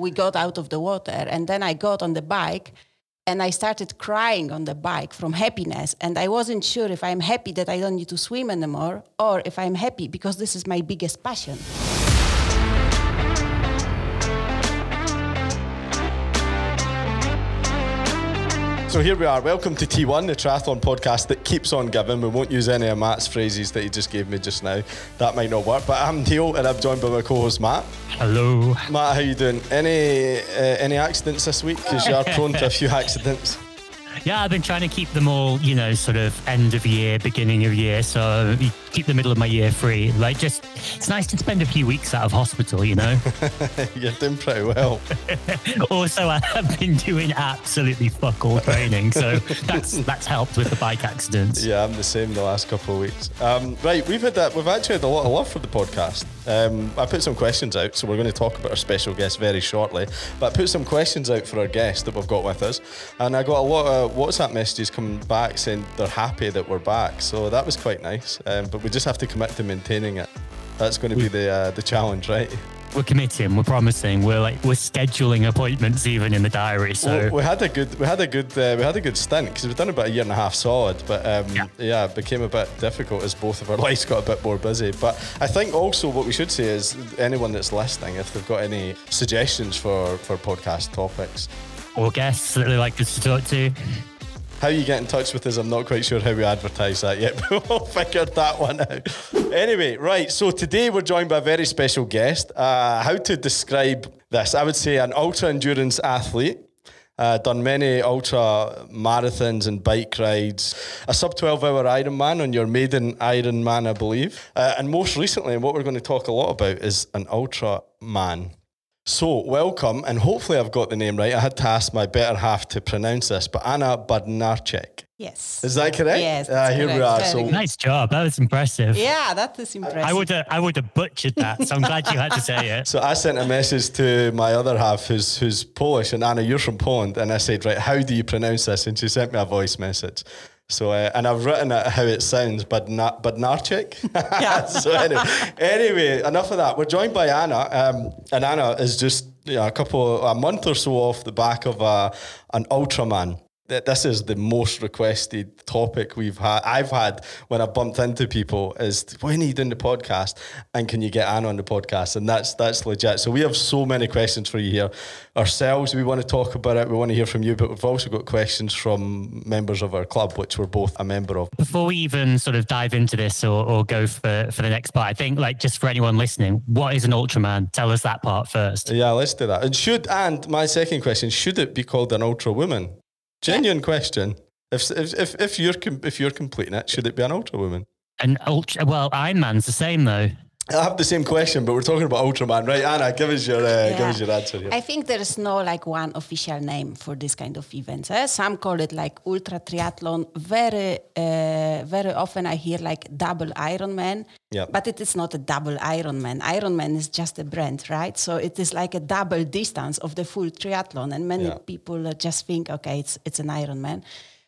we got out of the water, and then I got on the bike and I started crying on the bike from happiness. And I wasn't sure if I'm happy that I don't need to swim anymore or if I'm happy because this is my biggest passion. So here we are. Welcome to T1, the triathlon podcast that keeps on giving. We won't use any of Matt's phrases that he just gave me just now. That might not work. But I'm Neil, and I'm joined by my co-host Matt. Hello. Matt, how you doing? Any uh, any accidents this week? Because you are prone to a few accidents. Yeah, I've been trying to keep them all, you know, sort of end of year, beginning of year. So keep the middle of my year free. Like, just, it's nice to spend a few weeks out of hospital, you know? You're doing pretty well. also, I have been doing absolutely fuck all training. So that's that's helped with the bike accidents. Yeah, I'm the same the last couple of weeks. Um, right, we've had that. We've actually had a lot of love for the podcast. Um, I put some questions out, so we're going to talk about our special guest very shortly. But I put some questions out for our guest that we've got with us, and I got a lot of WhatsApp messages coming back saying they're happy that we're back. So that was quite nice. Um, but we just have to commit to maintaining it. That's going to be the uh, the challenge, right? We're committing. We're promising. We're like we're scheduling appointments even in the diary. So well, we had a good we had a good uh, we had a good stint because we've done about a year and a half solid, but um, yeah. yeah, it became a bit difficult as both of our lives got a bit more busy. But I think also what we should say is anyone that's listening, if they've got any suggestions for for podcast topics or guests that they like us to talk to how you get in touch with us, I'm not quite sure how we advertise that yet, but we'll figure that one out. Anyway, right, so today we're joined by a very special guest. Uh, how to describe this? I would say an ultra endurance athlete. Uh, done many ultra marathons and bike rides, a sub 12 hour Ironman on your maiden Ironman, I believe. Uh, and most recently, what we're going to talk a lot about is an ultra man. So, welcome, and hopefully I've got the name right. I had to ask my better half to pronounce this, but Anna Bednarczyk. Yes. Is that correct? Yes. Uh, here correct. we are. So nice job. That was impressive. Yeah, that is impressive. I would have, I would have butchered that. So I'm glad you had to say it. So I sent a message to my other half, who's who's Polish, and Anna, you're from Poland, and I said, right, how do you pronounce this? And she sent me a voice message. So, uh, and I've written it how it sounds, but not, but Narchik. Yeah. so anyway, anyway, enough of that. We're joined by Anna, um, and Anna is just you know, a couple, a month or so off the back of a, an Ultraman this is the most requested topic we've had. I've had when I bumped into people is when are you doing the podcast and can you get Anna on the podcast? And that's that's legit. So we have so many questions for you here ourselves. We want to talk about it. We want to hear from you, but we've also got questions from members of our club, which we're both a member of. Before we even sort of dive into this or, or go for for the next part, I think like just for anyone listening, what is an Ultraman? Tell us that part first. Yeah, let's do that. And should and my second question: Should it be called an Ultra Woman? Genuine question. If, if, if, if, you're, if you're completing it, should it be an ultra woman? An ultra, well, Ironman's the same though. I have the same question, but we're talking about Ultraman, right? Anna, give us your uh, yeah. give us your answer here. I think there is no like one official name for this kind of events. Eh? Some call it like ultra triathlon. Very uh, very often I hear like double Ironman, yeah. but it is not a double Ironman. Ironman is just a brand, right? So it is like a double distance of the full triathlon, and many yeah. people just think, okay, it's it's an Ironman.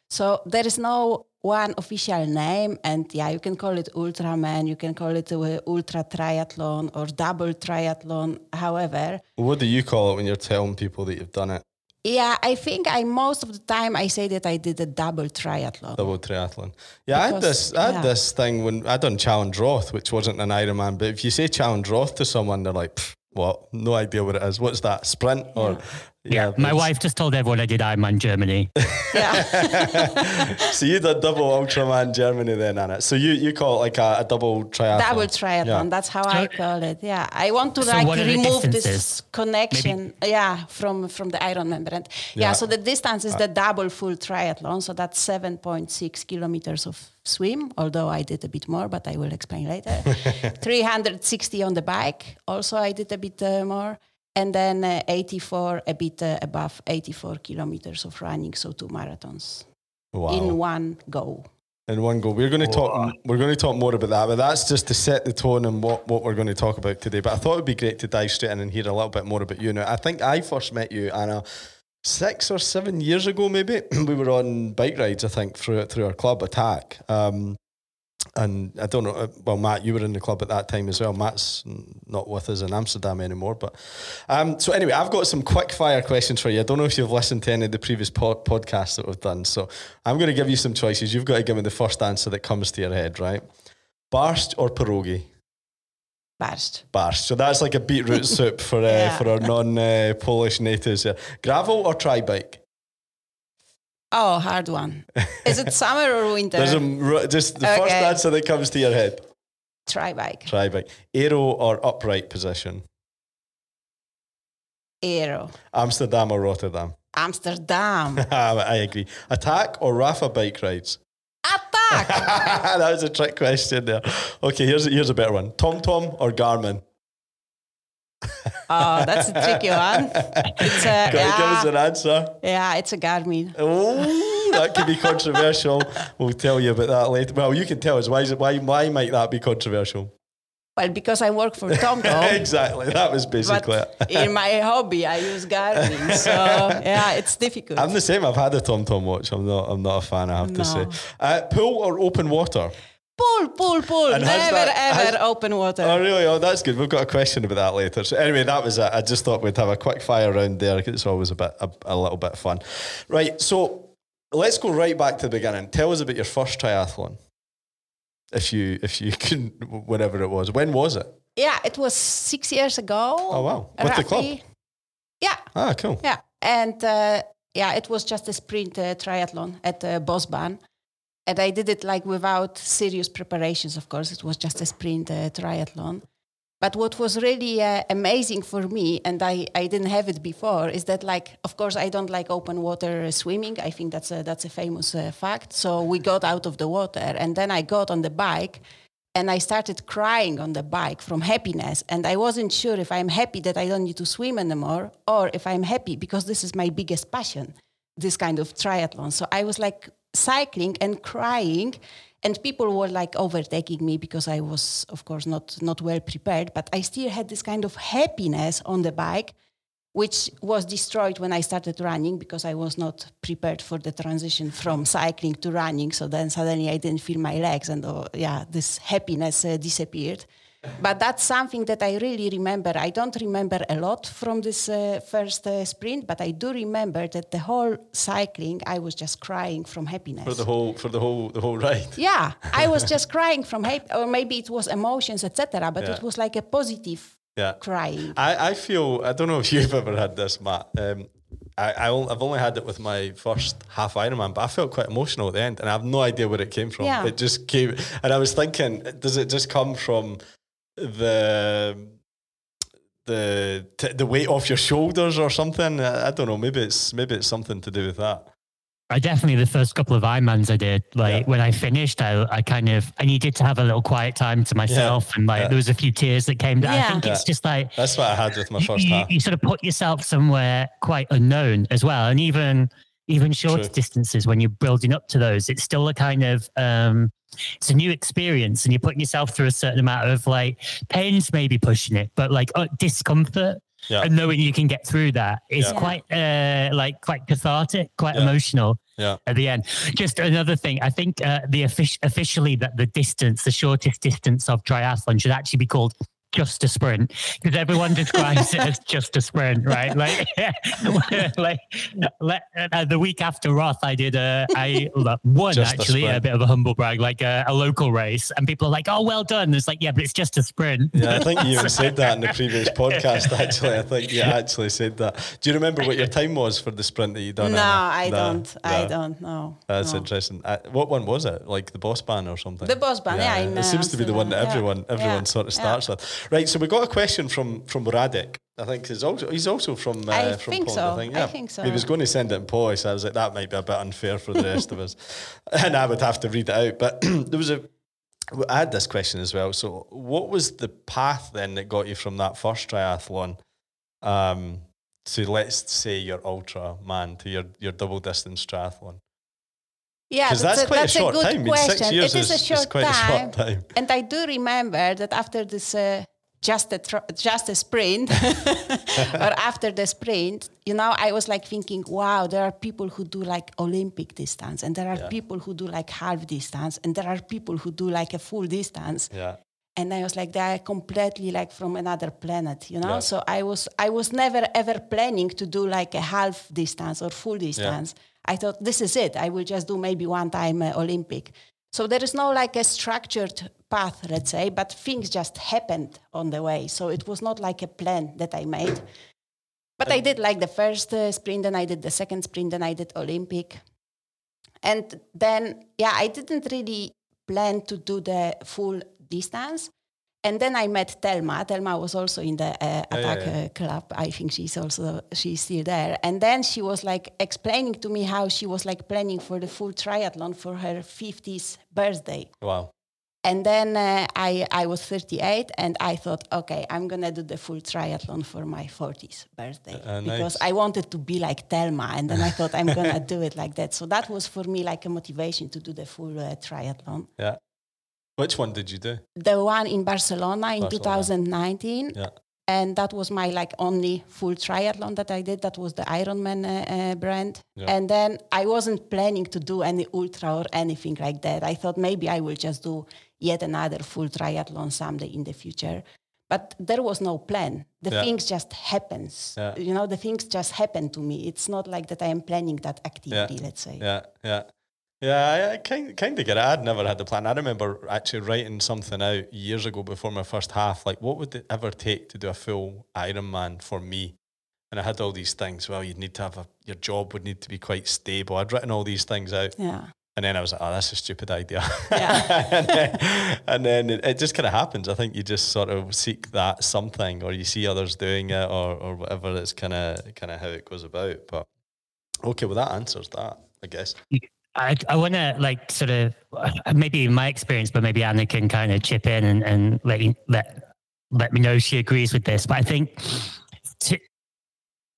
So there is no one official name, and yeah, you can call it Ultraman, you can call it uh, Ultra Triathlon or Double Triathlon. However, what do you call it when you're telling people that you've done it? Yeah, I think I most of the time I say that I did a double triathlon. Double triathlon. Yeah, because, I had this. I had yeah. this thing when I done Challenge Roth, which wasn't an Ironman. But if you say Challenge Roth to someone, they're like, "What? No idea what it is. What's that? Sprint or yeah, yeah my wife just told everyone I did Ironman Germany. Yeah. so you did double Ultraman Germany then, Anna. So you, you call it like a, a double triathlon. Double triathlon. Yeah. That's how I call it. Yeah, I want to so like remove this connection. Maybe. Yeah, from from the Ironman brand. Yeah. yeah. So the distance is uh, the double full triathlon. So that's seven point six kilometers of swim. Although I did a bit more, but I will explain later. Three hundred sixty on the bike. Also, I did a bit uh, more and then uh, 84 a bit uh, above 84 kilometers of running so two marathons. Wow. in one go. In one go. We're going to talk we're going to talk more about that but that's just to set the tone and what, what we're going to talk about today. But i thought it would be great to dive straight in and hear a little bit more about you. Now i think i first met you anna six or seven years ago maybe. We were on bike rides i think through through our club ATAC. Um, and I don't know. uh, Well, Matt, you were in the club at that time as well. Matt's not with us in Amsterdam anymore. But um, so anyway, I've got some quick fire questions for you. I don't know if you've listened to any of the previous po- podcasts that we've done. So I'm going to give you some choices. You've got to give me the first answer that comes to your head, right? Barszcz or pierogi? Barszcz. Barszcz. So that's like a beetroot soup for uh, Yeah. for our non-Polish natives. Here. Gravel or tri bike? Oh, hard one. Is it summer or winter? There's a just the first answer that comes to your head. Tri bike. Tri bike. Aero or upright position? Aero. Amsterdam or Rotterdam? Amsterdam. Ah, I agree. ATAC or Rapha bike rides? ATAC. that was a trick question there. Okay, here's a, here's a better one. TomTom or Garmin? Oh, that's a tricky one. It's a Got to give us an answer. yeah, it's a Garmin. Oh, that could be controversial. We'll tell you about that later. Well, you can tell us why is it why why might that be controversial? Well, because I work for TomTom, exactly. That was basically it. in my hobby I use Garmin, so yeah, it's difficult. I'm the same. I've had a TomTom watch. I'm not. I'm not a fan. I have to say. No. Uh, pool or open water? Pull, pull, pull. And Never that- ever has- open water. Oh, really? Oh, that's good. We've got a question about that later. So, anyway, that was it. I just thought we'd have a quick fire round there. It's always a bit, a, a little bit fun. Right. So, let's go right back to the beginning. Tell us about your first triathlon, if you, if you can, whenever it was. When was it? Yeah, it was six years ago. Oh, wow. With the club? Yeah, Ah, cool. yeah. And uh, yeah, it was just a sprint uh, triathlon at uh, Bosbaan. And I did it like without serious preparations, of course. It was just a sprint triathlon. But what was really uh, amazing for me, and I, I didn't have it before, is that like, of course, I don't like open water swimming. I think that's a, that's a famous uh, fact. So we got out of the water, and then I got on the bike, and I started crying on the bike from happiness. And I wasn't sure if I'm happy that I don't need to swim anymore, or if I'm happy because this is my biggest passion, this kind of triathlon. So I was like cycling and crying and people were like overtaking me because I was, of course, not not well prepared. But I still had this kind of happiness on the bike, which was destroyed when I started running because I was not prepared for the transition from cycling to running. So then suddenly I didn't feel my legs, and uh, yeah, this happiness uh, disappeared. But that's something that I really remember. I don't remember a lot from this uh, first uh, sprint, but I do remember that the whole cycling, I was just crying from happiness. For the whole, for the whole, the whole ride. Yeah, I was just crying from hate, or maybe it was emotions, etc. But Yeah. it was like a positive Yeah. crying. I, I feel I don't know if you've ever had this, Matt. Um, I, I I've only had it with my first half Ironman, but I felt quite emotional at the end, and I have no idea where it came from. Yeah. It just came, and I was thinking, does it just come from the the t- the weight off your shoulders or something? I, I don't know. Maybe it's maybe it's something to do with that. I definitely the first couple of Ironmans I did, like Yeah. when I finished, I, I kind of I needed to have a little quiet time to myself, and like Yeah. there was a few tears that came. down. I Yeah. think it's just like That's what I had with my first you, half. you sort of put yourself somewhere quite unknown as well, and even even shorter True. distances when you're building up to those, it's still a kind of um, it's a new experience, and you're putting yourself through a certain amount of like pains, maybe pushing it, but like uh, discomfort. Yeah. And knowing you can get through that is Yeah. quite uh, like quite cathartic, quite Yeah. emotional Yeah. at the end. Just another thing, I think uh, the offic- officially that the distance, the shortest distance of triathlon should actually be called just a sprint because everyone describes it as just a sprint, right? Like, like, like uh, the week after Roth, I did a, I won Just actually a, sprint. bit of a humble brag, like a, a local race, and people are like, "Oh, well done." It's like, yeah, but it's just a sprint. Yeah, I think you said that in the previous podcast. Actually, I think you actually said that. Do you remember what your time was for the sprint that you done? no, Anna? I No, don't. I don't know. That's no. interesting. Uh, what one was it? Like the Bosbaan or something? The Bosbaan, yeah, in, it seems to be the one that everyone yeah. everyone Yeah, sort of yeah. starts with. Right. So we got a question from from Radek. I think he's also he's also from uh, I from think Poland. so. I think, I think so. He was going to send it in Polish. So I was like, that might be a bit unfair for the rest of us, and I would have to read it out. But there was a. I had this question as well. So, what was the path then that got you from that first triathlon um, to let's say your ultra man to your your double distance triathlon? Yeah, Because that's, quite a that's short good time. I mean, question. six years it is, a short quite time. a short time. And I do remember that after this uh, just a tr- just a sprint. Or after the sprint you know i was like thinking wow there are people who do like olympic distance and there are yeah. people who do like half distance and there are people who do like a full distance. Yeah. And i was like they are completely like from another planet you know? Yeah. so i was i was never ever planning to do like a half distance or full distance. Yeah. i thought this is it. I will just do maybe one time uh, olympic. So there is no like a structured path, let's say, but things just happened on the way. So it was not like a plan that I made. But I did like the first uh, sprint, then I did the second sprint, then I did Olympic. And then, yeah, I didn't really plan to do the full distance. And then I met Telma. Telma was also in the uh, ATAC yeah, yeah. Uh, club. I think she's also she's still there. And then she was like explaining to me how she was like planning for the full triathlon for her 50th birthday. Wow. And then uh, I I was 38, and I thought, okay, I'm gonna do the full triathlon for my 40th birthday uh, because nice. I wanted to be like Thelma, and then I thought I'm gonna do it like that. So that was for me like a motivation to do the full uh, triathlon. Yeah. Which one did you do? The one in Barcelona in Barcelona. 2019. Yeah. And that was my like only full triathlon that I did. That was the Ironman uh, uh, brand. Yeah. And then I wasn't planning to do any ultra or anything like that. I thought maybe I will just do yet another full triathlon someday in the future. But there was no plan. The yeah. things just happens. Yeah. You know, the things just happen to me. It's not like that I am planning that activity. Let's say. Yeah, yeah. Yeah, I kind kind of get it. I'd never had the plan. I remember actually writing something out years ago before my first half. Like, what would it ever take to do a full Ironman for me? And I had all these things. Well, you'd need to have a your job would need to be quite stable. I'd written all these things out. Yeah. And then I was like, oh, that's a stupid idea. Yeah. and then, and then it, it, just kind of happens. I think you just sort of seek that something, or you see others doing it, or or whatever. It's kind of kind of how it goes about. But okay, well, that answers that, I guess. I, I want to like sort of uh, maybe my experience, but maybe Anna can kind of chip in and, and let, let let me know she agrees with this. But I think to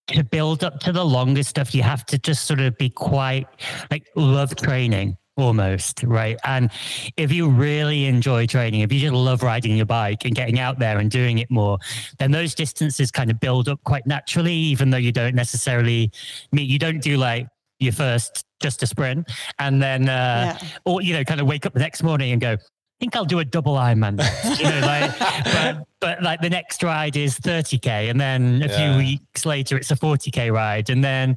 to build up to the longer stuff, you have to just sort of be quite like love training almost, right? And if you really enjoy training, if you just love riding your bike and getting out there and doing it more, then those distances kind of build up quite naturally, even though you don't necessarily meet, you don't do like your first just a sprint, and then uh, yeah. or you know, kind of wake up the next morning and go, think I'll do a double Ironman. you know, like, but, but like the next ride is 30k, and then a yeah. few weeks later it's a 40k ride, and then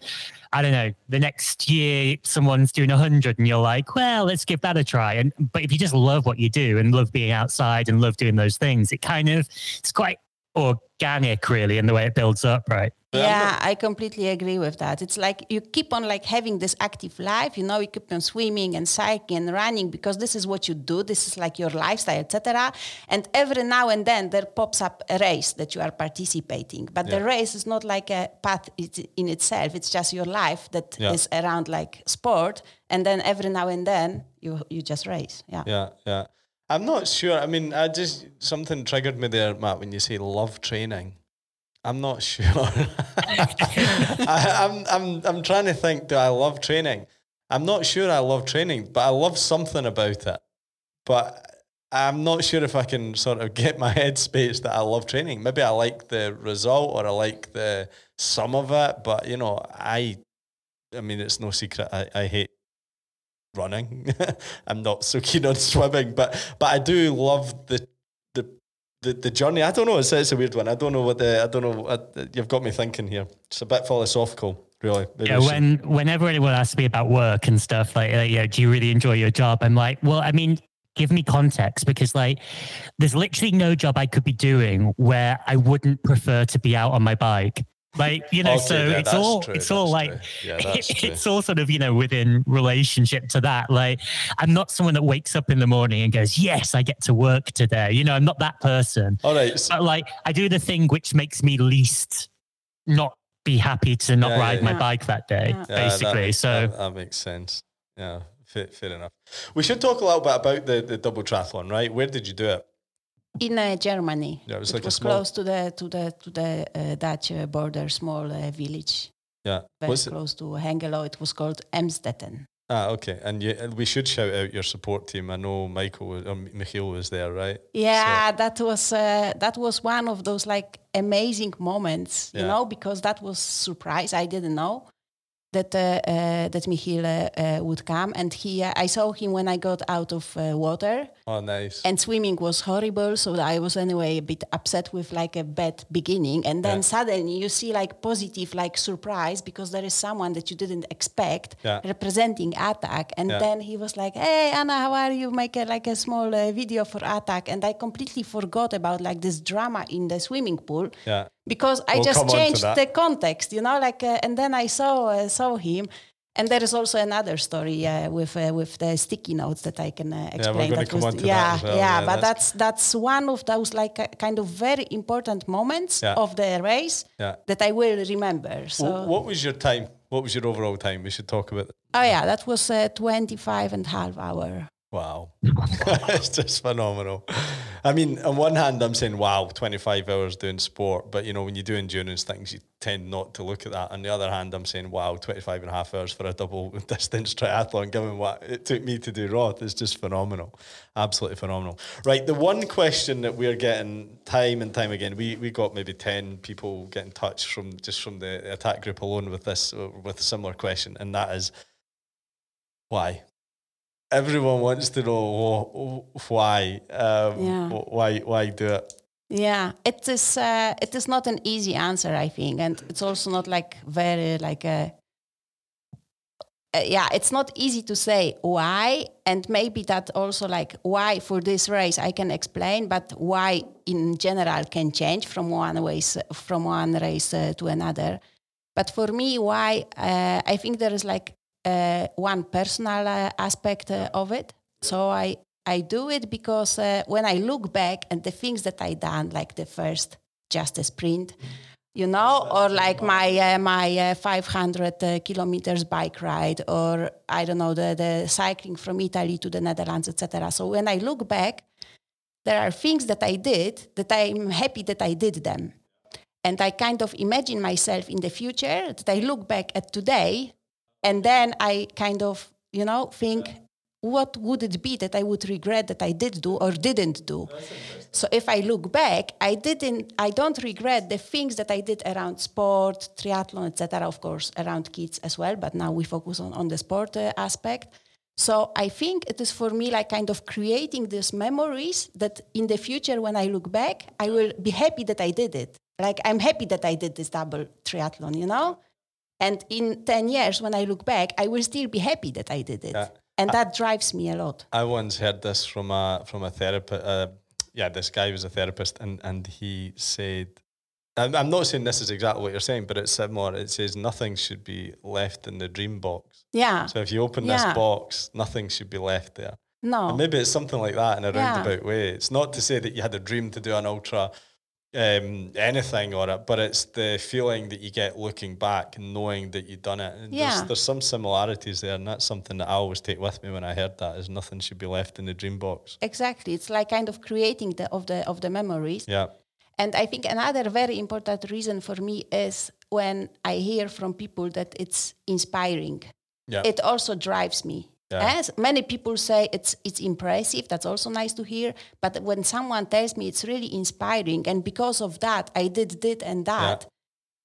I don't know, the next year someone's doing 100, and you're like, well, let's give that a try. And but if you just love what you do and love being outside and love doing those things, it kind of it's quite organic really in the way it builds up right? Yeah i completely agree with that. It's like you keep on like having this active life you know you keep on swimming and cycling and running because this is what you do this is like your lifestyle etc and every now and then there pops up a race that you are participating. But yeah. the race is not like a path in itself. It's just your life that yeah. is around like sport. And then every now and then you you just race. Yeah. Yeah yeah I'm not sure. I mean, I just something triggered me there, Matt, when you say love training. I'm not sure. I, am I'm, I'm I'm trying to think. Do I love training? I'm not sure. I love training, but I love something about it. But I'm not sure if I can sort of get my head space that I love training. Maybe I like the result or I like the sum of it. But you know, I, I mean, it's no secret. I, I hate running. I'm not so keen on swimming, but but I do love the the the, the journey. I don't know. It's, it's a weird one. I don't know what the I don't know. I, you've got me thinking here. It's a bit philosophical. Really, Maybe yeah. When whenever anyone asks me about work and stuff, like, like, yeah, do you really enjoy your job? I'm like, well, I mean, give me context because like there's literally no job I could be doing where I wouldn't prefer to be out on my bike like you know okay, so yeah, it's all true, it's all like yeah, it's all sort of you know within relationship to that. Like i'm not someone that wakes up in the morning and goes yes i get to work today. You know i'm not that person. All right but like i do the thing which makes me least not be happy to not yeah, ride my bike that day basically. that, so that, that, makes sense. Yeah fair, fair, enough. We should talk a little bit about the, the double triathlon right? Where did you do it in uh, Germany. Yeah, it was it like was small... close to the to the to the uh, Dutch uh, border, small uh, village. Yeah, very close it? to Hengelo. It was called Emsdetten. Ah, okay. And you, we should shout out your support team. I know Michael or Michiel was there, right? Yeah, so. that was uh, that was one of those like amazing moments, you yeah. know, because that was surprise. I didn't know that uh, uh, that Michiel uh, would come, and he I saw him when I got out of water. Oh, nice! And swimming was horrible, so I was anyway a bit upset with like a bad beginning, and then yeah. suddenly you see like positive like surprise because there is someone that you didn't expect yeah. representing ATAC, and yeah. then he was like, "Hey Anna, how are you? Make a, like a small video for ATAC," and I completely forgot about like this drama in the swimming pool. Yeah because I we'll just changed the context, you know, like, uh, and then I saw uh, saw him. And there is also another story uh, with uh, with the sticky notes that I can uh, explain. Yeah, that was, yeah, that well. yeah, yeah, but that's that's one of those like uh, kind of very important moments yeah. of the race yeah. that I will remember. So, what, what was your time? What was your overall time? We should talk about. It. Oh yeah, that was uh, 25 and a half hour. Wow. it's just phenomenal. I mean, on one hand, I'm saying, wow, 25 hours doing sport. But, you know, when you do endurance things, you tend not to look at that. On the other hand, I'm saying, wow, 25 and a half hours for a double distance triathlon, given what it took me to do Roth, is just phenomenal. Absolutely phenomenal. Right. The one question that we're getting time and time again, we, we got maybe 10 people get in touch from just from the ATAC group alone with this, with a similar question. And that is, why? Everyone wants to know why, um, yeah. why, why do it. Yeah, it is. Uh, it is not an easy answer, I think, and it's also not like very like a. Uh, yeah, it's not easy to say why, and maybe that also like why for this race I can explain, but why in general can change from one race from one race uh, to another. But for me, why uh, I think there is like uh, one personal uh, aspect uh, of it. So I I do it because uh, when I look back and the things that I done, like the first just a sprint, you know, or like my uh, my uh, 500 kilometers bike ride, or I don't know the the cycling from Italy to the Netherlands, etc. So when I look back, there are things that I did that I'm happy that I did them, and I kind of imagine myself in the future that I look back at today and then I kind of, you know, think, what would it be that I would regret that I did do or didn't do? So if I look back, I didn't, I don't regret the things that I did around sport, triathlon, etc. Of course, around kids as well. But now we focus on on the sport uh, aspect. So I think it is for me like kind of creating these memories that in the future, when I look back, I will be happy that I did it. Like I'm happy that I did this double triathlon, you know. And in 10 years, when I look back, I will still be happy that I did it. Yeah. And that drives me a lot. I once heard this from a, from a therapist. Uh, yeah, this guy was a therapist, and, and he said, I'm not saying this is exactly what you're saying, but it's similar. It says nothing should be left in the dream box. Yeah. So if you open yeah. this box, nothing should be left there. No. And maybe it's something like that in a roundabout way. It's not to say that you had a dream to do an ultra um, anything or it, but it's the feeling that you get looking back and knowing that you've done it. And yeah. there's, there's some similarities there, and that's something that I always take with me when I heard that: is nothing should be left in the dream box. Exactly, it's like kind of creating the of the of the memories. Yeah. And I think another very important reason for me is when I hear from people that it's inspiring. Yeah. It also drives me yeah. As many people say it's it's impressive, that's also nice to hear. But when someone tells me it's really inspiring, and because of that I did this and that, yeah.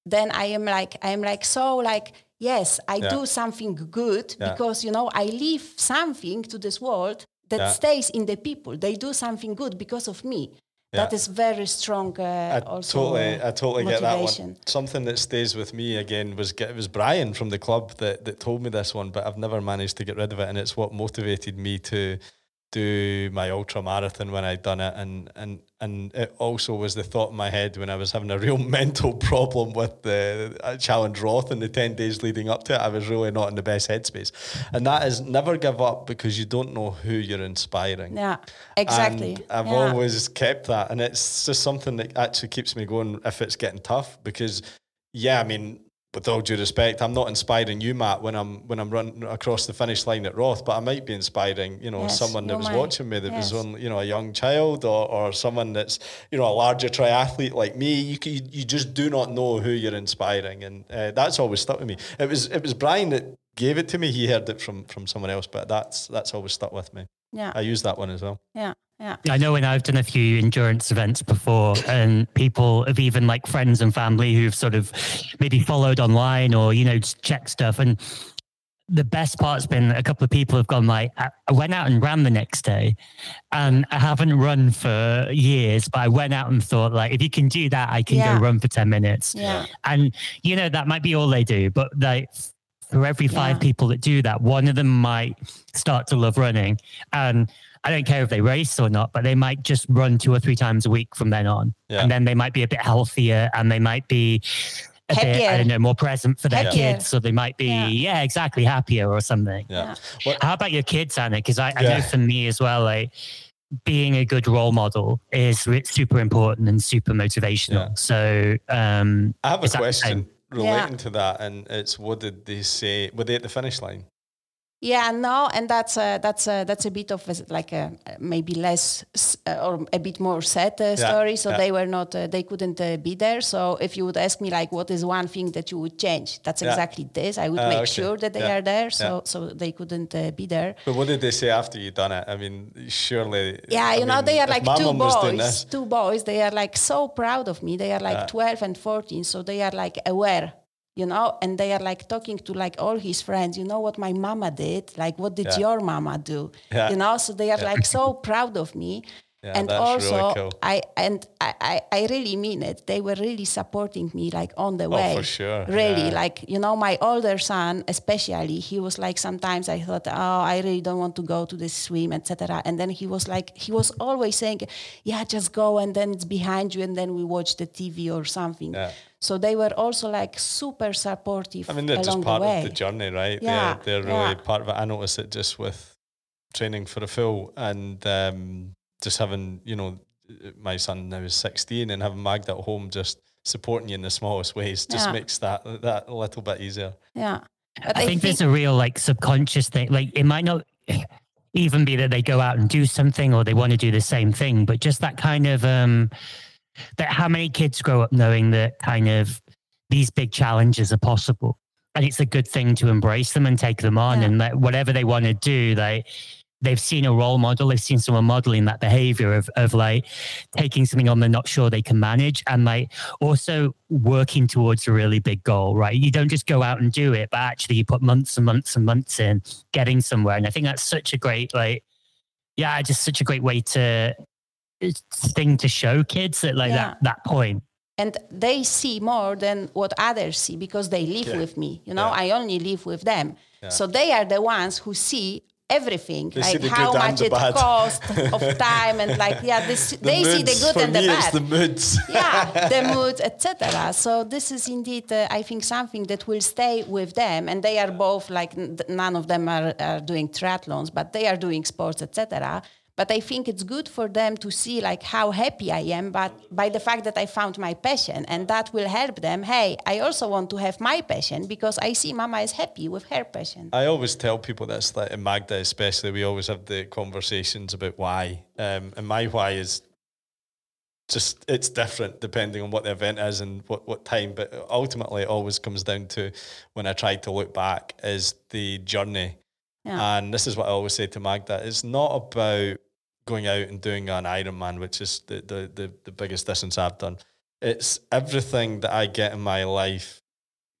then I am like I am like so like yes I yeah. do something good because you know I leave something to this world that stays in the people. They do something good because of me. Yeah. That is very strong. Uh, I also totally, I totally get that one. Something that stays with me again was it was Brian from the club that that told me this one, but I've never managed to get rid of it, and it's what motivated me to do my ultra marathon when I'd done it, and and and it also was the thought in my head when I was having a real mental problem with the uh, challenge Roth in the ten days leading up to it. I was really not in the best headspace, and that is never give up because you don't know who you're inspiring. Yeah, exactly. And I've yeah. always kept that, and it's just something that actually keeps me going if it's getting tough because. Yeah, I mean, with all due respect, I'm not inspiring you, Matt, when I'm when I'm running across the finish line at Roth, but I might be inspiring, you know, yes, someone that was might. watching me that yes. was on, you know, a young child or, or someone that's, you know, a larger triathlete like me. You you, you just do not know who you're inspiring, and uh, that's always stuck with me. It was it was Brian that gave it to me. He heard it from from someone else, but that's that's always stuck with me. Yeah, I use that one as well. Yeah. Yeah. I know when I've done a few endurance events before, and people have even like friends and family who've sort of maybe followed online or, you know, checked stuff. And the best part's been a couple of people have gone like, I went out and ran the next day and I haven't run for years, but I went out and thought like, if you can do that, I can yeah. go run for 10 minutes. Yeah. And, you know, that might be all they do, but like for every five yeah. people that do that, one of them might start to love running. And I don't care if they race or not, but they might just run two or three times a week from then on. Yeah. And then they might be a bit healthier and they might be a happier. bit, I don't know, more present for their happier. kids. So they might be, yeah. yeah, exactly, happier or something. Yeah. Well, How about your kids, Anna? Because I, I know for me as well, like being a good role model is super important and super motivational. So um, I have a question relating to that, and it's what did they say? Were they at the finish line? Yeah, no, and that's a, that's a, that's a bit of a, like a maybe less uh, or a bit more sad uh, story. So yeah. they were not, uh, they couldn't uh, be there. So if you would ask me like, what is one thing that you would change? That's yeah. exactly this. I would uh, make okay. sure that they are there, so so they couldn't uh, be there. But what did they say after you done it? I mean, surely. Yeah, I you know, they are like two boys. Two boys. They are like so proud of me. They are like 12 and 14, so they are like aware you know and they are like talking to like all his friends you know what my mama did like what did yeah. your mama do yeah. you know so they are yeah. like so proud of me yeah, and also really cool. I and I, I I really mean it. They were really supporting me like on the oh, way. for sure. Really, like you know, my older son especially, he was like sometimes I thought, oh, I really don't want to go to this swim, etc. And then he was like, he was always saying, yeah, just go, and then it's behind you, and then we watch the TV or something. Yeah. So they were also like super supportive. I mean, they're just part the of the journey, right? Yeah, they're, they're really yeah. part of it. I noticed it just with training for a full and. Um, just having you know my son now is 16 and having Magda at home just supporting you in the smallest ways just yeah. makes that that a little bit easier. Yeah. I, I think, think there's a real like subconscious thing. Like it might not even be that they go out and do something or they want to do the same thing, but just that kind of um that how many kids grow up knowing that kind of these big challenges are possible. And it's a good thing to embrace them and take them on yeah. and like whatever they want to do, like they've seen a role model, they've seen someone modeling that behavior of, of like taking something on they're not sure they can manage and like also working towards a really big goal, right? You don't just go out and do it, but actually you put months and months and months in getting somewhere. And I think that's such a great, like, yeah, just such a great way to thing to show kids at like yeah. that that point. And they see more than what others see because they live yeah. with me you know? Yeah. i only live with them. So they are the ones who see everything they like how much it costs of time and like yeah this, the they moods. see the good For and the bad. the moods. Yeah the moods etc so this is indeed uh, i think something that will stay with them and they are both like none of them are, are doing triathlons but they are doing sports etc but i think it's good for them to see like how happy i am but by the fact that i found my passion and that will help them hey i also want to have my passion because i see mama is happy with her passion. I always tell people like in magda especially we always have the conversations about why um, and my why is just it's different depending on what the event is and what, what time but ultimately it always comes down to when i try to look back is the journey yeah. And this is what I always say to Magda: it's not about going out and doing an Ironman, which is the, the, the, the biggest distance I've done. It's everything that I get in my life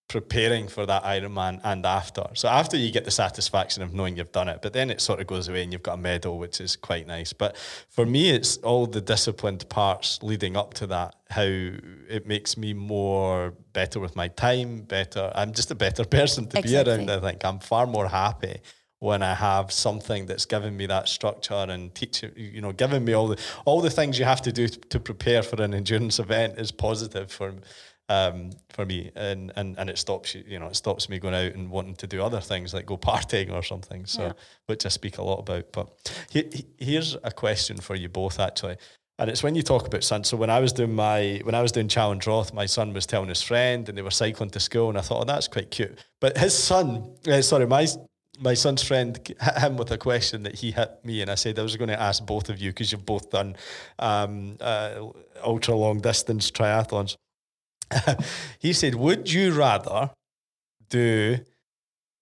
preparing for that Ironman and after. So after you get the satisfaction of knowing you've done it, but then it sort of goes away and you've got a medal, which is quite nice. But for me, it's all the disciplined parts leading up to that, how it makes me more better with my time, better. I'm just a better person to exactly. be around. I think I'm far more happy when I have something that's giving me that structure and teaching, you know, giving me all the all the things you have to do to prepare for an endurance event is positive for um, for me, and, and and it stops you, you know, it stops me going out and wanting to do other things like go partying or something. So, yeah. which I speak a lot about. But he, he, here's a question for you both actually. And it's when you talk about son. So when I was doing my when I was doing Challenge Roth, my son was telling his friend, and they were cycling to school, and I thought, oh, that's quite cute. But his son, uh, sorry, my my son's friend hit him with a question that he hit me, and I said I was going to ask both of you because you've both done um, uh, ultra long distance triathlons. he said, "Would you rather do?"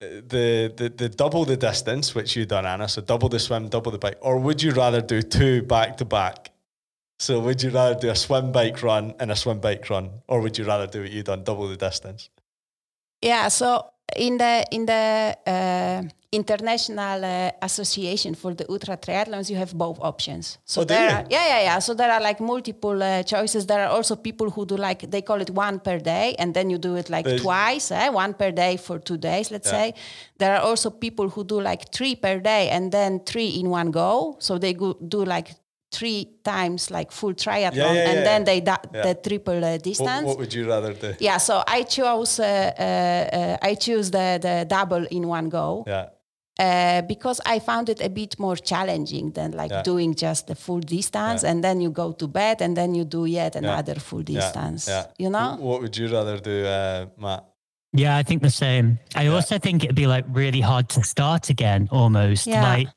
the, the the double the distance, which you've done, Anna, so double the swim, double the bike, or would you rather do two back to back? So would you rather do a swim bike run and a swim bike run, or would you rather do what you've done, double the distance? Yeah. So in the in the uh, international uh, association for the ultra triathlons, you have both options. So oh, there, are, yeah, yeah, yeah. So there are like multiple uh, choices. There are also people who do like they call it one per day, and then you do it like There's, twice, eh? one per day for two days, let's yeah. say. There are also people who do like three per day and then three in one go. So they go, do like three times like full triathlon yeah, yeah, and yeah, then they da- the triple uh, distance. What, what, would you rather do? Yeah, so I chose uh, uh, uh, I choose the the double in one go. Yeah. Uh, because I found it a bit more challenging than like doing just the full distance and then you go to bed and then you do yet another full distance. Yeah. You know? What would you rather do, uh, Matt? Yeah, I think the same. I also think it'd be like really hard to start again almost. Like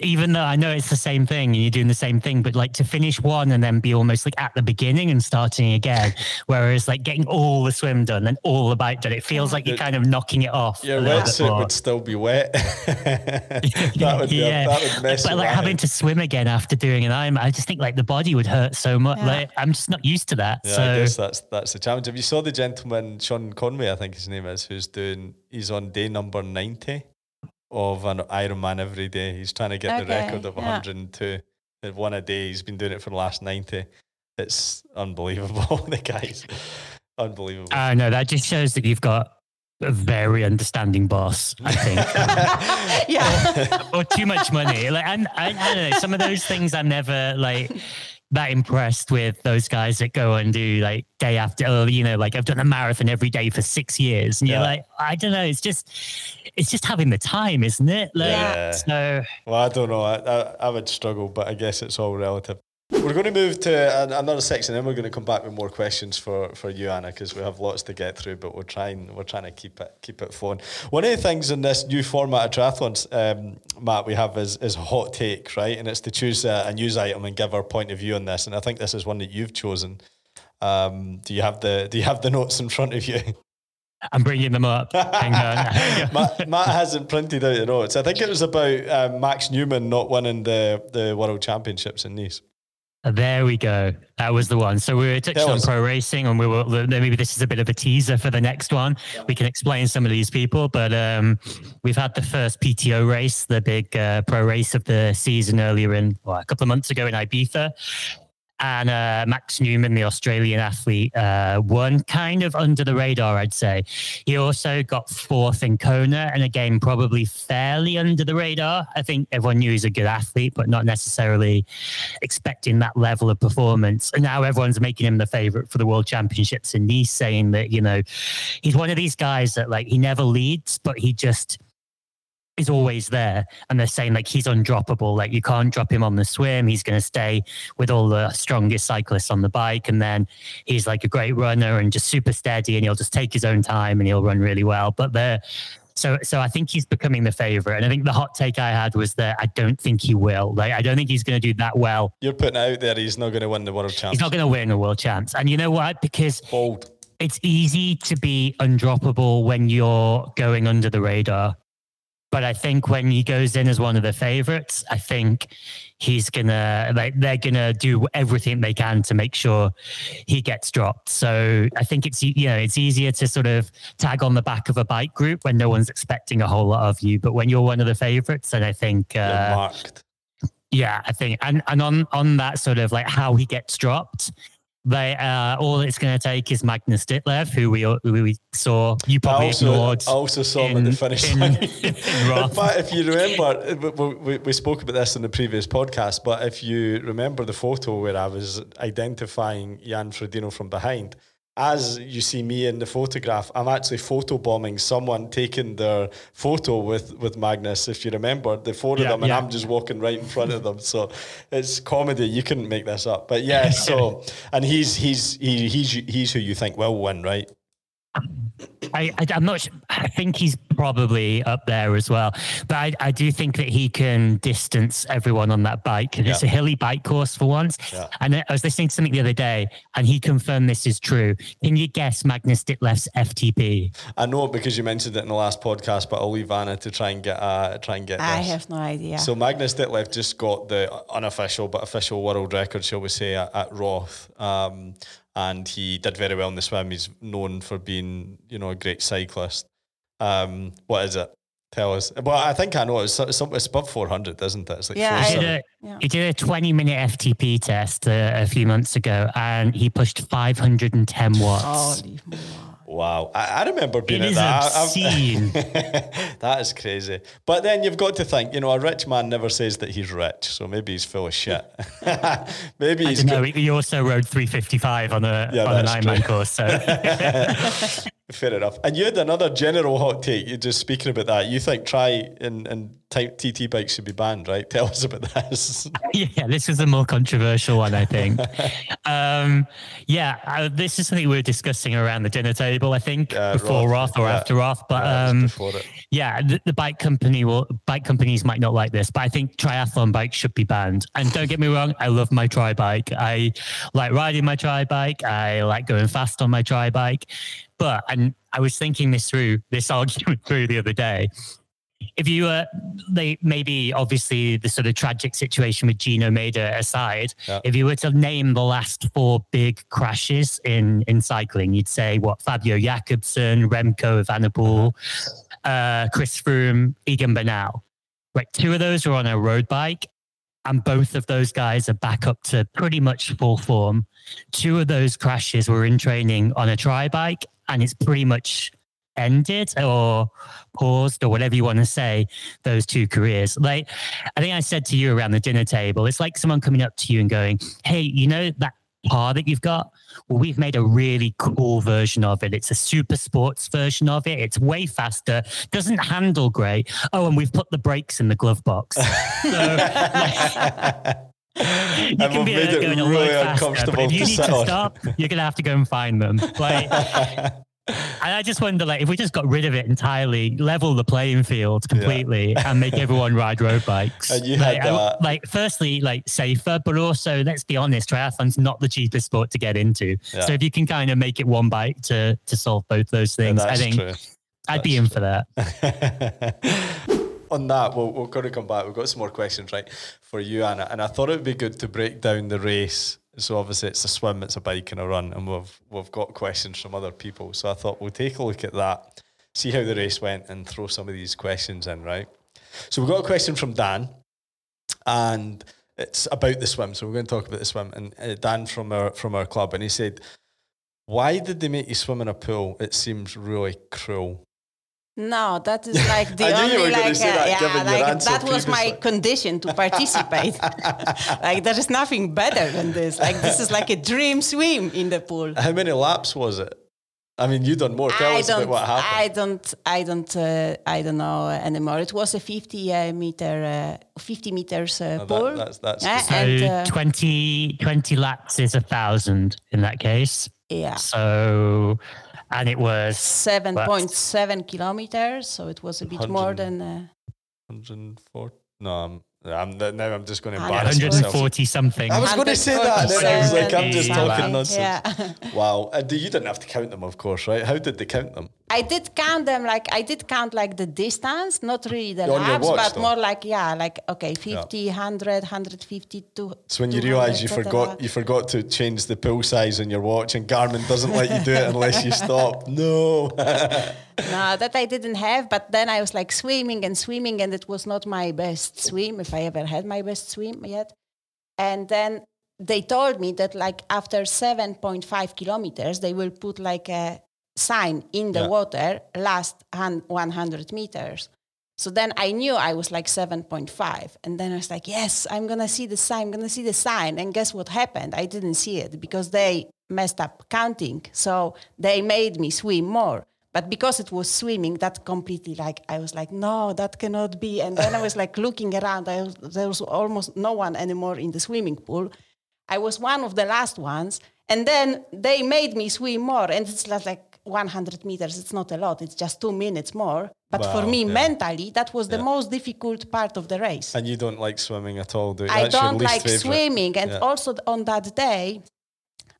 even though I know it's the same thing and you're doing the same thing, but like to finish one and then be almost like at the beginning and starting again, whereas like getting all the swim done and all the bike done, it feels like you're kind of knocking it off. Your wetsuit would still be wet. that would be yeah. a, that would mess. Up. But like having to swim again after doing an Ironman, I just think like the body would hurt so much. Yeah. Like I'm just not used to that. Yeah, so. I guess that's that's the challenge. Have you saw the gentleman Sean Conway? I think his name is, who's doing. He's on day number ninety of an Ironman every day. He's trying to get okay, the record of yeah. 102 in one a day. He's been doing it for the last 90. It's unbelievable. the guy's unbelievable. I uh, know that just shows that you've got a very understanding boss, I think. yeah. or, or, too much money. Like I'm, I, I don't know. Some of those things I'm never like that impressed with those guys that go and do like day after, oh, you know, like I've done a marathon every day for six years, and yeah. you're like, I don't know, it's just, it's just having the time, isn't it? Like, yeah. So, well, I don't know. I, I, I would struggle, but I guess it's all relative. We're going to move to another section, and then we're going to come back with more questions for, for you, Anna, because we have lots to get through. But we're trying we're trying to keep it keep it fun. One of the things in this new format of triathlons, um, Matt, we have is is hot take, right? And it's to choose a, a, news item and give our point of view on this. And I think this is one that you've chosen. Um, do you have the Do you have the notes in front of you? I'm bringing them up. Hang on. Matt, Matt, hasn't printed out the notes. I think it was about uh, Max Neumann not winning the the World Championships in Nice. There we go. That was the one. So we were touching on pro racing, and we were maybe this is a bit of a teaser for the next one. We can explain some of these people, but um, we've had the first PTO race, the big uh, pro race of the season earlier in well, a couple of months ago in Ibiza, and uh, Max Neumann, the Australian athlete, uh, won kind of under the radar, I'd say. He also got fourth in Kona, and again, probably fairly under the radar. I think everyone knew he's a good athlete, but not necessarily expecting that level of performance. And now everyone's making him the favorite for the World Championships in Nice, saying that, you know, he's one of these guys that, like, he never leads, but he just is always there and they're saying like he's undroppable like you can't drop him on the swim he's going to stay with all the strongest cyclists on the bike and then he's like a great runner and just super steady and he'll just take his own time and he'll run really well but the so so I think he's becoming the favorite and I think the hot take I had was that I don't think he will like I don't think he's going to do that well. You're putting out there he's not going to win the world champs. He's not going to win a world champs and you know what? Because bold. it's easy to be undroppable when you're going under the radar but I think when he goes in as one of the favorites, I think he's gonna like they're gonna do everything they can to make sure he gets dropped. So I think it's you know it's easier to sort of tag on the back of a bike group when no one's expecting a whole lot of you. But when you're one of the favorites, and I think uh. Yeah, I think and and on on that sort of like how he gets dropped they uh, all it's going to take is Magnus Ditlev, who we who we saw. You probably I also, ignored. I also saw in, him at the finish in, line. In, in fact, if you remember, we, we spoke about this in the previous podcast. But if you remember the photo where I was identifying Jan Frodeno from behind, as you see me in the photograph, I'm actually photobombing someone taking their photo with, with Magnus, if you remember, the four of them, and yeah. I'm just walking right in front of them. So it's comedy. You couldn't make this up. But yeah, so and he's he's he, he's he's who you think will win, right? I, I am not. I think he's probably up there as well. But I, I do think that he can distance everyone on that bike. And yeah. it's a hilly bike course for once. Yeah. And I was listening to something the other day, and he confirmed this is true. Can you guess Magnus Ditlev's FTP? I know because you mentioned it in the last podcast, but I'll leave Anna to try and get uh, try and get. I this. have no idea. So Magnus Ditlev just got the unofficial but official world record, shall we say, at, at Roth. Um, and he did very well in the swim. He's known for being, you know, a great cyclist. Um, what is it? Tell us. Well, I think I know. It's, it's, it's above 400, isn't it? It's like yeah, he did, a, yeah. he did a 20 minute FTP test uh, a few months ago and he pushed 510 watts. Oh, Wow, I, I remember being it at that. Obscene. that is crazy. But then you've got to think, you know, a rich man never says that he's rich, so maybe he's full of shit. maybe he's. I know. He also rode 355 on a yeah, on an Ironman course. So. Fair enough. And you had another general hot take. You're just speaking about that. You think tri and and type TT bikes should be banned, right? Tell us about this. yeah, this is a more controversial one, I think. um, yeah, uh, this is something we were discussing around the dinner table. I think yeah, before Roth, Roth or yeah. after Roth, but yeah, um, yeah the, the, bike company will bike companies might not like this, but I think triathlon bikes should be banned. And don't get me wrong, I love my tri bike. I like riding my tri bike. I like going fast on my tri bike. But and I was thinking this through, this argument through the other day. If you were, they maybe obviously the sort of tragic situation with Gino Mäder aside, yeah. if you were to name the last four big crashes in in cycling, you'd say what Fabio Jakobsen, Remco Evenepoel, uh-huh. uh, Chris Froome, Egan Bernal. Right, two of those were on a road bike, and both of those guys are back up to pretty much full form. Two of those crashes were in training on a tri bike, and it's pretty much ended or paused or whatever you want to say those two careers like i think i said to you around the dinner table it's like someone coming up to you and going hey you know that car that you've got well we've made a really cool version of it. It's a super sports version of it. It's way faster doesn't handle great. Oh and we've put the brakes in the glove box. So, like, you can be going it really faster, but if you need to stop, you're gonna have to go and find them. Like, and I just wonder, like, if we just got rid of it entirely, level the playing field completely, yeah. and make everyone ride road bikes. And you like, had like, firstly, like safer, but also, let's be honest, triathlon's not the cheapest sport to get into. Yeah. So if you can kind of make it one bike to to solve both those things, yeah, I think true. I'd that's be in true. for that. on that, we'll, we're going to come back. We've got some more questions, right, for you, Anna. And I thought it would be good to break down the race. So obviously it's a swim, it's a bike, and a run, and we've we've got questions from other people. So I thought we'll take a look at that, see how the race went, and throw some of these questions in, right? So we've got a question from Dan, and it's about the swim. So we're going to talk about the swim. And uh, Dan from our from our club, and he said, "Why did they make you swim in a pool? It seems really cruel." No, that is like the only like uh, yeah, like that was my condition to participate. like there is nothing better than this. Like this is like a dream swim in the pool. How many laps was it? I mean, you done more. Tell I us about what happened. I don't. I don't. Uh, I don't know anymore. It was a fifty uh, meter, uh, fifty meters uh, oh, pool. That, that's that's so and, uh, 20, 20 laps is a thousand in that case. Yeah. So and it was 7.7 kilometers so it was a bit more than uh, 104 no I'm I'm now I'm just going to embarrass 140 myself. something. I was going to say that. And I was like, I'm just talking nonsense. Yeah. wow. Uh, you didn't have to count them, of course, right? How did they count them? I did count them like I did count like the distance, not really the laps, watch, but though. more like yeah, like okay, 50, yeah. 100, 150, to. So when you realise you forgot you forgot to change the pull size on your watch, and Garmin doesn't let you do it unless you stop. No. no, that I didn't have. But then I was like swimming and swimming, and it was not my best swim if I ever had my best swim yet. And then they told me that like after 7.5 kilometers, they will put like a sign in the yeah. water last 100 meters. So then I knew I was like 7.5. And then I was like, yes, I'm going to see the sign. I'm going to see the sign. And guess what happened? I didn't see it because they messed up counting. So they made me swim more. But because it was swimming, that completely like I was like, no, that cannot be. And then I was like looking around. I was, there was almost no one anymore in the swimming pool. I was one of the last ones. And then they made me swim more. And it's like 100 meters. It's not a lot. It's just two minutes more. But wow, for me, yeah. mentally, that was the yeah. most difficult part of the race. And you don't like swimming at all, do you? I That's don't like favorite. swimming. And yeah. also on that day,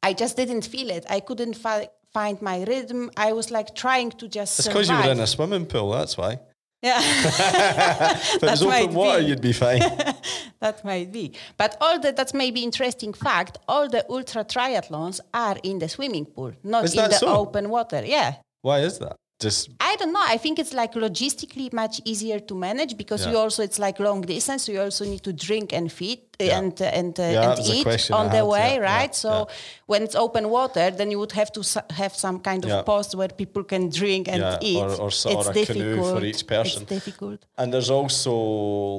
I just didn't feel it. I couldn't fi- find my rhythm. I was like trying to just. It's because you were in a swimming pool. That's why. Yeah. if it was open water, be. you'd be fine. that might be. But all the that's maybe interesting fact. All the ultra triathlons are in the swimming pool, not is in the so? open water. Yeah. Why is that? Just i don't know. I think it's like logistically much easier to manage because yeah. you also it's like long distance so you also need to drink and feed yeah. and uh, and, uh, yeah, and eat on the way right? So when it's open water then you would have to su- have some kind of post where people can drink and eat. or, or, so, it's or a difficult. canoe for each person it's difficult. And there's also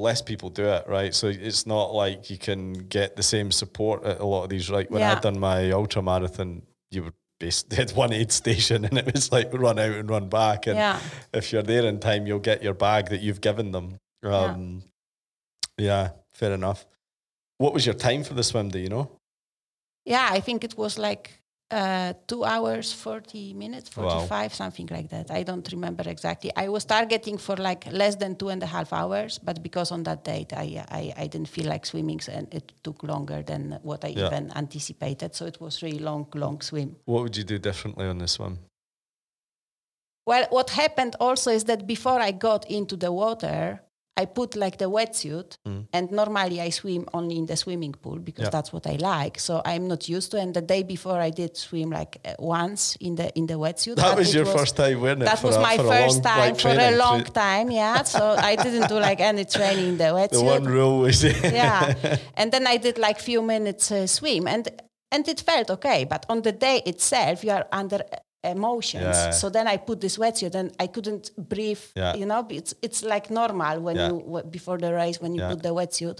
less people do it right? So it's not like you can get the same support at a lot of these like when i'd done my ultra marathon you would basically had one aid station and it was like run out and run back. And yeah. if you're there in time, you'll get your bag that you've given them. Um, yeah. yeah, fair enough. What was your time for the swim? Do you know? Yeah, I think it was like uh, two hours, 40 minutes, 45, wow. something like that. I don't remember exactly. I was targeting for like less than two and a half hours, but because on that date I, I, I didn't feel like swimming and it took longer than what I yeah. even anticipated. So it was really long, long swim. What would you do differently on this one? Well, what happened also is that before I got into the water, I put like the wetsuit, mm. and normally I swim only in the swimming pool because yeah. that's what I like. So I'm not used to. And the day before, I did swim like uh, once in the in the wetsuit. That was your was, first time, wasn't it? That was a, my first time for a long time. Yeah. so I didn't do like any training in the wetsuit. The one rule was it. yeah, and then I did like few minutes uh, swim and and it felt okay. But on the day itself, you are under emotions. Yeah. So then I put this wetsuit and I couldn't breathe. Yeah. You know, it's it's like normal when yeah. you before the race when you put the wetsuit.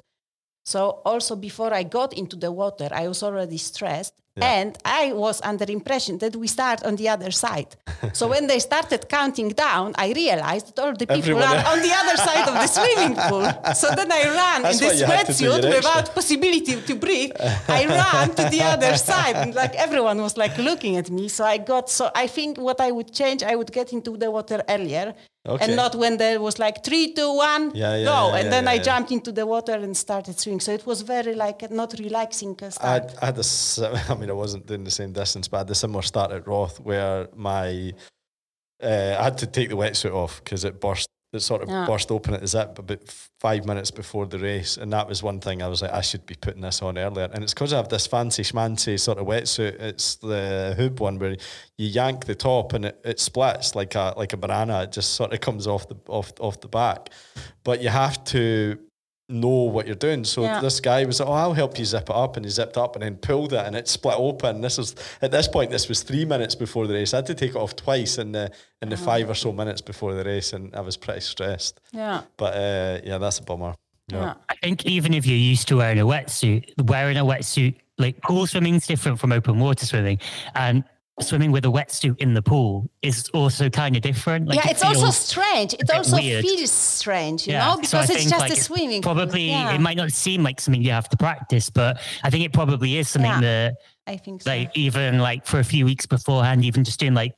So also before I got into the water, I was already stressed. Yeah. And I was under impression that we start on the other side. so when they started counting down, I realized that all the people Everyone are on the other side of the swimming pool. So then I ran That's in this wetsuit without possibility to breathe. I ran to the other side, and like everyone was like looking at me. So I got so I think what I would change, I would get into the water earlier Okay. And not when there was like three, two, one, yeah, yeah, go. Yeah, and then I jumped into the water and started swimming. So it was very like not relaxing. I had, I had this, I mean, I wasn't doing the same distance, but I had a similar start at Roth where my, uh, I had to take the wetsuit off because it burst it sort of yeah. burst open at the zip about five minutes before the race. And that was one thing I was like, I should be putting this on earlier. And it's because I have this fancy schmancy sort of wetsuit. It's the hoop one where you yank the top and it, it splits like a like a banana. It just sort of comes off the off off the back. But you have to know what you're doing. So yeah. this guy was like, "Oh, I'll help you zip it up," and he zipped up and then pulled it, and it split open. This was at this point, this was three minutes before the race. I had to take it off twice in the in the oh. five or so minutes before the race, and I was pretty stressed. Yeah, but uh, yeah, that's a bummer. Yeah. yeah. I think even if you're used to wearing a wetsuit, wearing a wetsuit like pool swimming is different from open water swimming, and swimming with a wetsuit in the pool is also kind of different. Like yeah, it it's also strange. It also weird. feels strange, you yeah. know, because so it's just like a swimming. Probably yeah. it might not seem like something you have to practice, but I think it probably is something yeah, that I think so. like even like for a few weeks beforehand, even just doing like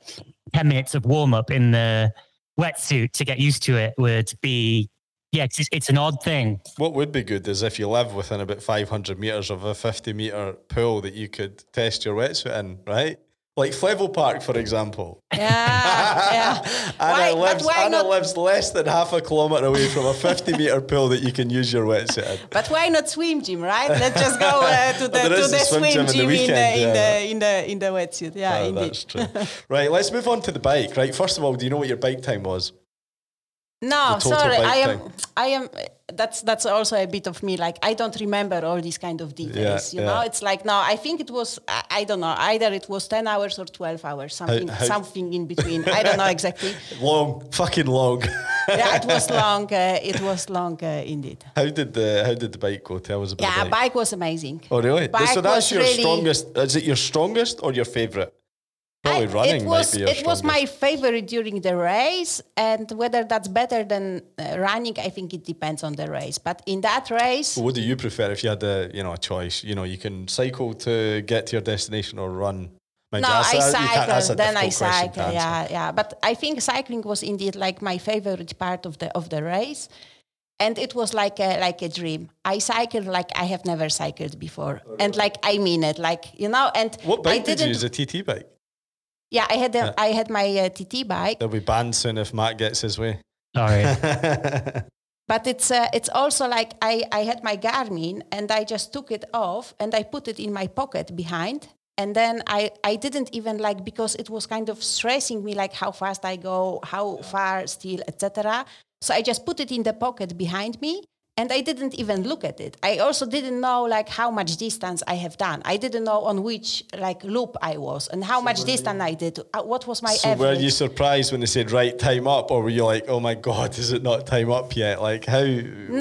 ten minutes of warm up in the wetsuit to get used to it would be yeah, it's, it's an odd thing. What would be good is if you live within about 500 meters of a 50 meter pool that you could test your wetsuit in, right? Like Flevo Park, for example. Yeah, yeah. Anna, why, lives, Anna not? lives less than half a kilometre away from a 50 metre pool that you can use your wetsuit in. But why not swim gym, right? Let's just go uh, to the, to the swim, swim gym, in the, in, the, yeah. in, the, in the in the wetsuit. Yeah, oh, That's true. right, let's move on to the bike. Right, first of all, do you know what your bike time was? No, sorry. I am. Time? I am. That's that's also a bit of me. Like I don't remember all these kind of details. Yeah, you yeah. know, it's like no. I think it was. I, I, don't know. Either it was ten hours or twelve hours. Something. How, how something in between. I don't know exactly. Long. Fucking long. yeah, it was long. Uh, it was long uh, indeed. How did the How did the bike go? Tell us about it. yeah, the bike. bike was amazing. Oh really? Bike so that's your really strongest. Is it your strongest or your favorite? Probably I, running it was, It was my favorite during the race, and whether that's better than uh, running, I think it depends on the race. But in that race, well, what do you prefer if you had a you know a choice? You know, you can cycle to get to your destination or run. no, I cycle. Then I cycle. Yeah, yeah. But I think cycling was indeed like my favorite part of the of the race, and it was like a like a dream. I cycled like I have never cycled before, and like I mean it, like you know. And what bike I did you use? A TT bike. Yeah, I had the, yeah. I had my uh, TT bike. They'll be banned soon if Matt gets his way. Sorry. but it's uh, it's also like I, I had my Garmin and I just took it off and I put it in my pocket behind and then I, I didn't even like because it was kind of stressing me like how fast I go, how far still, etc. So I just put it in the pocket behind me and I didn't even look at it. I also didn't know like how much distance I have done. I didn't know on which like loop I was and how so much distance you, I did. Uh, what was my so average. were you surprised when they said right time up, or were you like, oh my god, is it not time up yet? Like how?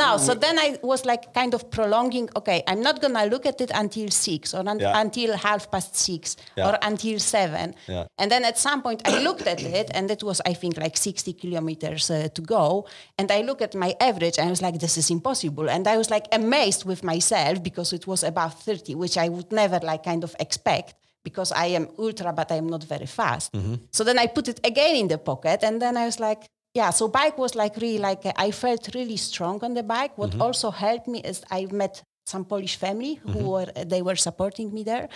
No. So then I was like kind of prolonging. Okay, I'm not gonna look at it until six or un- yeah. until half past six yeah. or until seven. Yeah. And then at some point I looked at it, and it was I think like 60 kilometers uh, to go, and I look at my average, and I was like, this is impossible possible. And I was like amazed with myself because it was about 30, which I would never like kind of expect because I am ultra, but I'm not very fast. Mm-hmm. So then I put it again in the pocket, and then I was like, yeah. So bike was like really like I felt really strong on the bike. What mm-hmm. also helped me is I met some Polish family who mm-hmm. were they were supporting me there.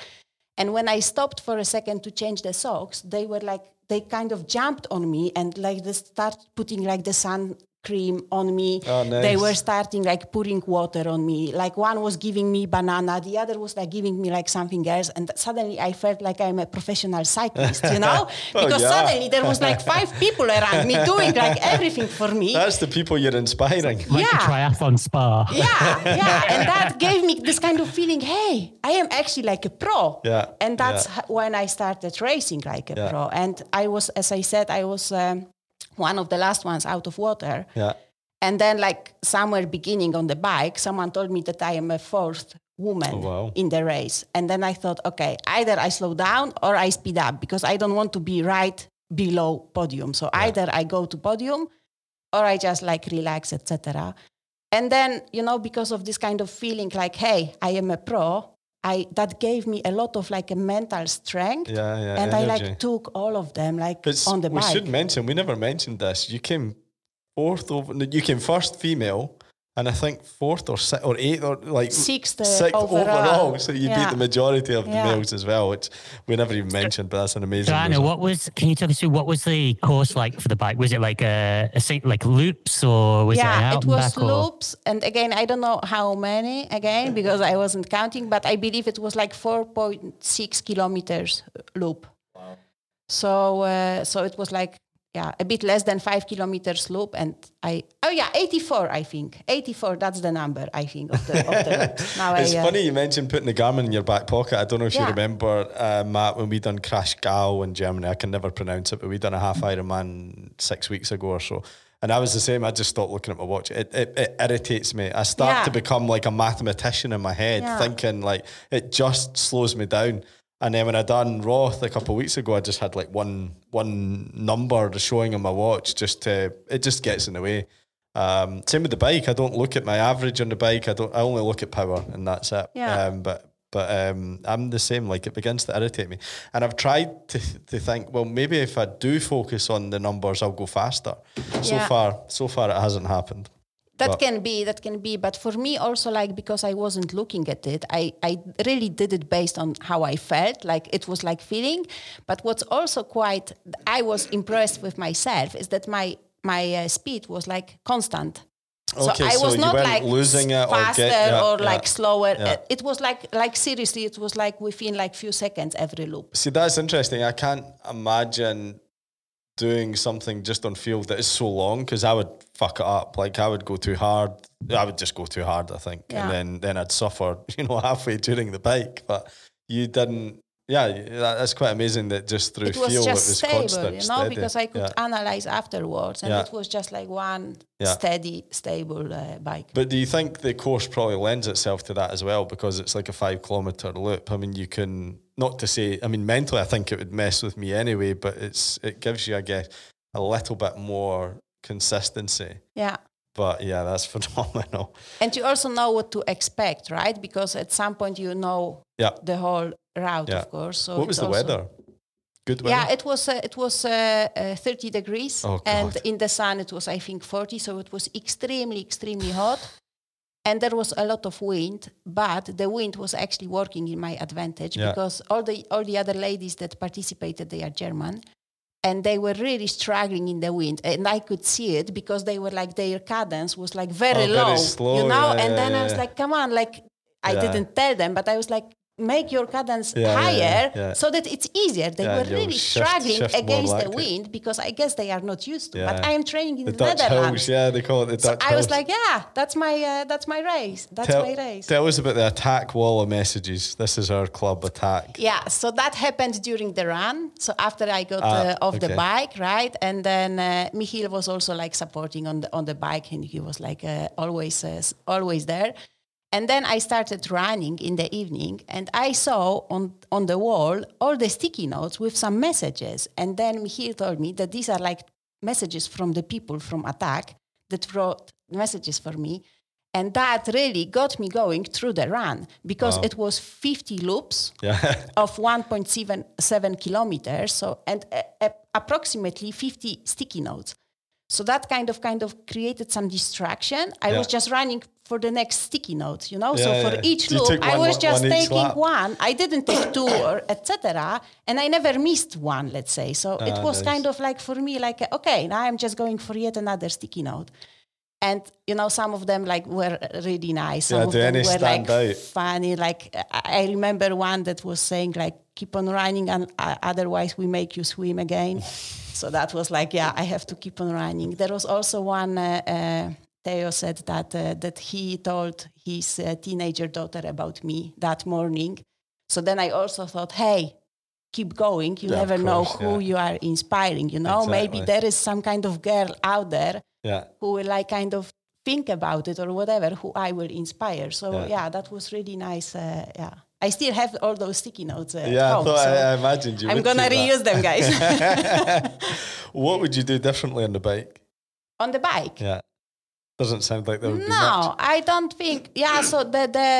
And when I stopped for a second to change the socks, they were like they kind of jumped on me and like they start putting like the sun cream on me. Oh, nice. They were starting like pouring water on me. Like one was giving me banana, the other was like giving me like something else. And suddenly I felt like I'm a professional cyclist, you know? oh, because yeah. suddenly there was like five people around me doing like everything for me. That's the people you're inspiring. Like yeah. triathlon spa. Yeah, yeah. And that gave me this kind of feeling, hey, I am actually like a pro. Yeah. And that's yeah. when I started racing like a yeah. pro. And I was, as I said, I was um, one of the last ones out of water. Yeah. And then, like somewhere beginning on the bike, someone told me that I am a fourth woman oh, wow. in the race. And then I thought, okay, either I slow down or I speed up because I don't want to be right below podium. So yeah. either I go to podium or I just like relax, etc. And then, you know, because of this kind of feeling like, hey, I am a pro, I that gave me a lot of like a mental strength. Yeah, yeah. And energy. I like took all of them like on the we bike. We should mention we never mentioned this. You came fourth over. You came first female and I think fourth or sixth or eighth or like sixth, uh, sixth overall. overall. So you yeah. beat the majority of the yeah. males as well, which we never even mentioned, but that's an amazing. Joanna, what was? Can you talk us through what was the course like for the bike? Was it like a, a like loops or was it yeah, it? it was loops, or? and again, I don't know how many again because I wasn't counting, but I believe it was like four point six kilometers loop. Wow. So uh, so it was like yeah, a bit less than five kilometers loop. And I, oh yeah, 84, I think. 84, that's the number, I think, of the, of the Now it's I, uh, funny you mentioned putting the Garmin in your back pocket. I don't know if yeah. you remember, uh, Matt, when we done Kraichgau in Germany. I can never pronounce it, but we done a half Ironman six weeks ago or so. And I was the same. I just stopped looking at my watch. It, it, it irritates me. I start yeah. to become like a mathematician in my head, yeah. thinking like it just slows me down. And then when I done Roth a couple of weeks ago, I just had like one one number showing on my watch. Just to, it just gets in the way. Um, same with the bike. I don't look at my average on the bike. I don't. I only look at power, and that's it. Yeah. Um, but but um, I'm the same. Like it begins to irritate me, and I've tried to to think. Well, maybe if I do focus on the numbers, I'll go faster. So yeah. far, so far, it hasn't happened that but can be that can be but for me also like because i wasn't looking at it i i really did it based on how i felt like it was like feeling but what's also quite i was impressed with myself is that my my uh, speed was like constant Okay, so I was so not like losing it faster or, get, yeah, or yeah, like slower. Yeah. It was like like seriously, it was like within like few seconds every loop. See, that's interesting. I can't imagine doing something just on field that is so long because I would fuck it up. Like I would go too hard. I would just go too hard, I think, yeah. and then then I'd suffer, you know, halfway during the bike. But you didn't. Yeah, that's quite amazing that just through it was fuel just it was stable, constant, you know, steady. because I could yeah. analyze afterwards, and Yeah. it was just like one steady, stable uh, bike. But do you think the course probably lends itself to that as well because it's like a five kilometer loop? I mean, you can not to say. I mean, mentally, I think it would mess with me anyway. But it's it gives you, I guess, a little bit more consistency. Yeah. But yeah, that's phenomenal. And you also know what to expect, right? Because at some point you know Yeah. the whole route, Yeah. of course. So what was the weather? Good weather. Yeah, it was uh, it was uh, uh, 30 degrees, Oh, and in the sun it was I think 40, so it was extremely extremely hot, and there was a lot of wind. But the wind was actually working in my advantage Yeah. because all the all the other ladies that participated they are German, and they were really struggling in the wind, and I could see it because they were like their cadence was like very Oh, very low, slow, you know. yeah, and yeah, then I was yeah. like, come on, like I Yeah. didn't tell them, but I was like. Make your cadence Yeah, yeah, yeah, higher yeah. so that it's easier. They were really shift- struggling shift against the it. wind because I guess they are not used to. But I am training in the the, Dutch Netherlands. hills, yeah, they call it the So Dutch I was like, yeah, that's my uh, that's my race. That's tell, my race. tell us about the ATAC wall of messages. This is our club ATAC. yeah, so that happened during the run. So after I got Ah, uh, off the bike, right, and then uh, Michiel was also like supporting on the on the bike, and he was like uh, always uh, always there. And then I started running in the evening, and I saw on on the wall all the sticky notes with some messages. And then Michiel told me that these are like messages from the people from ATAC that wrote messages for me. And that really got me going through the run because Wow. it was 50 loops Yeah. of 1.77 kilometers so and uh, uh, approximately 50 sticky notes so that kind of kind of created some distraction i Yeah. was just running for the next sticky note you know Yeah, so for yeah. each loop took i one- was just one taking lap. one i didn't take two or etc and i never missed one let's say so it Ah, was nice. kind of like for me like okay now i'm just going for yet another sticky note and you know some of them like were really nice some Yeah, of them were like out? funny like I I remember one that was saying like keep on running and uh, otherwise we make you swim again so that was like yeah i have to keep on running. There was also one uh, uh, Theo said that uh, that he told his uh, teenager daughter about me that morning. So then i also thought hey keep going. You Yeah, never know who yeah. you are inspiring you know? Maybe there is some kind of girl out there yeah. who will like kind of think about it or whatever who i will inspire. So Yeah. yeah, that was really nice uh, yeah i still have all those sticky notes uh, Yeah, I home, so I, I imagined you. i'm gonna keep that. reuse them guys what would you do differently on the bike? on the bike Yeah. Doesn't sound like there would be no i don't think yeah so the the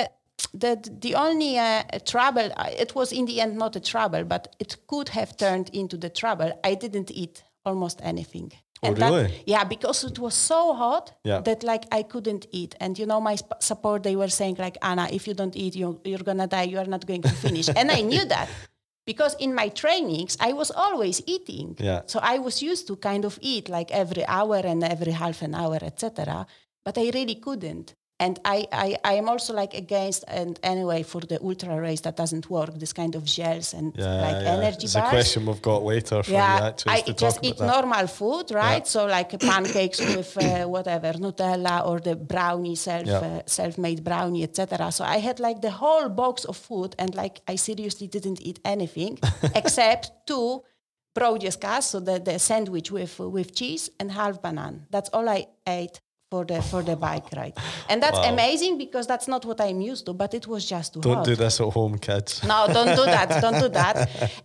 the, the only uh, trouble uh, it was in the end not a trouble but it could have turned into the trouble i didn't eat almost anything Oh, that- really? yeah because it was so hot Yeah. that like i couldn't eat and you know my sp- support they were saying like anna if you don't eat you, you're gonna die you are not going to finish and i knew that because in my trainings i was always eating Yeah. so i was used to kind of eat like every hour and every half an hour etc but i really couldn't and I, I, I am also like against and anyway for the ultra race that doesn't work this kind of gels and Yeah, like yeah. energy it's bars a question we've got later for you yeah, actually I just eat that. normal food, right? So like pancakes with uh, whatever Nutella or the brownie self Yeah. uh, self-made brownie, etc. So I had like the whole box of food, and like I seriously didn't eat anything except two broodjes kaas, so the, the sandwich with with cheese and half banana. That's all I ate for the for the bike ride, and that's Wow. amazing because that's not what I'm used to. But it was just too Don't hot. do this at home, kids. No, don't do that. Don't do that.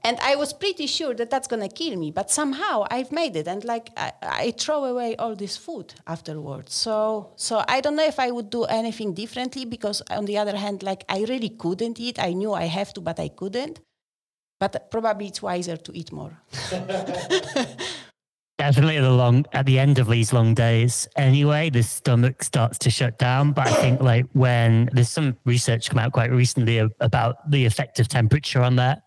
And I was pretty sure that that's gonna kill me, but somehow I've made it, and like I, I throw away all this food afterwards. So, so I don't know if I would do anything differently because on the other hand, like I really couldn't eat. I knew I have to, but I couldn't. But probably it's wiser to eat more. Definitely at the long at the end of these long days. Anyway, the stomach starts to shut down. But I think like when there's some research come out quite recently about the effect of temperature on that,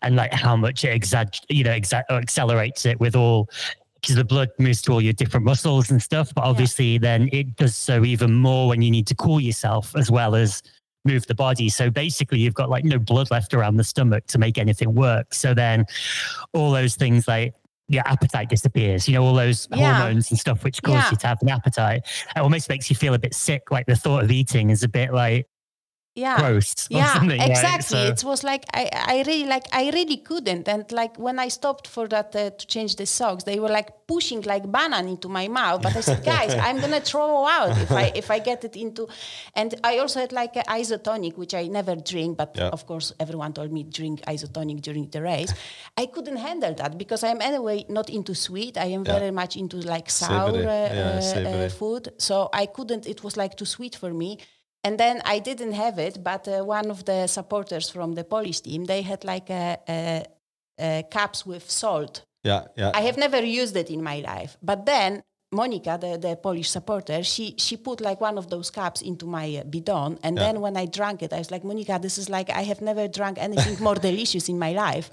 and like how much it exag you know exa- or accelerates it with all because the blood moves to all your different muscles and stuff. But obviously, then it does so even more when you need to cool yourself as well as move the body. So basically, you've got like no blood left around the stomach to make anything work. So then all those things like your appetite disappears, you know, all those Yeah. hormones and stuff which cause Yeah. you to have an appetite. It almost makes you feel a bit sick. Like the thought of eating is a bit like yeah. Gross yeah exactly right? so. it was like I, I really like i really couldn't. And like when i stopped for that uh, to change the socks they were like pushing like banana into my mouth. But i said guys i'm gonna throw out if i if i get it into and i also had like an isotonic which i never drink but yeah. of course everyone told me drink isotonic during the race. I couldn't handle that because i'm anyway not into sweet. I am yeah. very much into like sour uh, yeah, uh, food. So i couldn't it was like too sweet for me and then I didn't have it, but uh, one of the supporters from the Polish team, they had like a, a, a cups with salt. Yeah, yeah. I have never used it in my life, but then Monica, the, the Polish supporter, she she put like one of those cups into my uh, bidon, and yeah. then when I drank it, I was like, Monica, this is like I have never drunk anything more delicious in my life.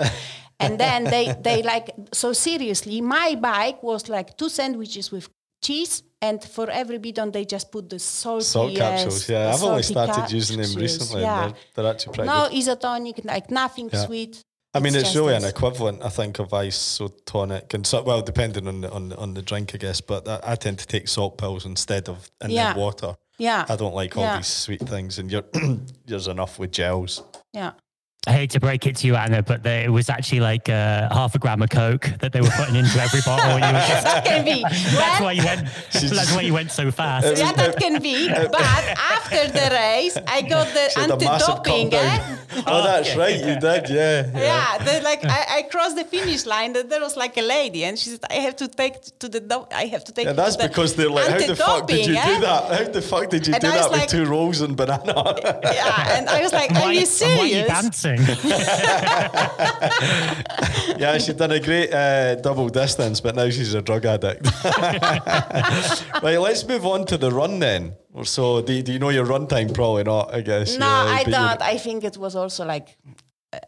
and then they they like so seriously, my bike was like two sandwiches with cheese and for every bidon, they just put the salty salt capsules. Yeah, I've only started using them recently. Yeah. They're, they're, actually pretty no good. isotonic, like nothing yeah. sweet. I mean, it's, it's really an equivalent, I think, of isotonic, and so, well, depending on the on the, on the drink, I guess. But I, I tend to take salt pills instead of in yeah. water. Yeah, I don't like all yeah. these sweet things, and you're there's enough with gels. Yeah. I hate to break it to you, Anna, but they, it was actually like uh, half a gram of Coke that they were putting into every bottle. You just, that can be. That's why you went. that's why you went so fast. Yeah, that can be. But after the race, I got the anti-doping. Eh? Oh, that's right. You did, yeah. Yeah, yeah like I, I, crossed the finish line. And there was like a lady, and she said, "I have to take to the. Do- I have to take." Yeah, that's because they're like, "How the fuck did you eh? do that? How the fuck did you and do that like, with two rolls and banana?" yeah, and I was like, "Are you serious?" Why are you dancing? yeah, she's done a great uh, double distance, but now she's a drug addict. right, let's move on to the run then. So, do, do you know your run time? Probably not, I guess. No, yeah, I don't. I think it was also like uh,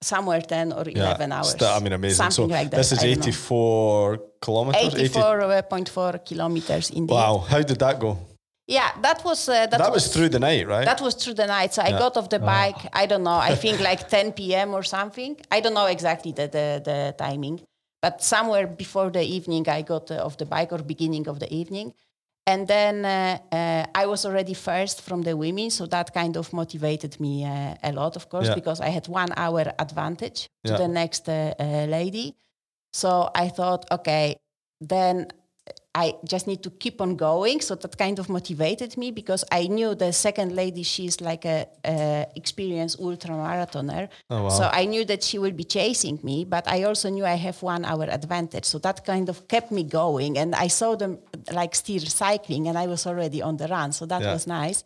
somewhere 10 or 11 yeah, hours. St- I mean, amazing. Something so like that. This is 84 kilometers? 84.4 kilometers indeed. Wow. How did that go? Yeah, that was uh, that, that was, was, through the night, right? That was through the night. So I got off the oh. bike. Oh. I don't know. I think like 10 p.m. or something. I don't know exactly the the, the timing, but somewhere before the evening, I got uh, off the bike or beginning of the evening, and then uh, uh I was already first from the women, so that kind of motivated me uh, a lot, of course, yeah. because I had one hour advantage to the next uh, lady. So I thought, okay, then I just need to keep on going. So that kind of motivated me because I knew the second lady, she's like a, a experienced ultra marathoner. Oh, wow. So I knew that she will be chasing me, but I also knew I have one hour advantage. So that kind of kept me going. And I saw them like still cycling and I was already on the run. So that yeah. was nice.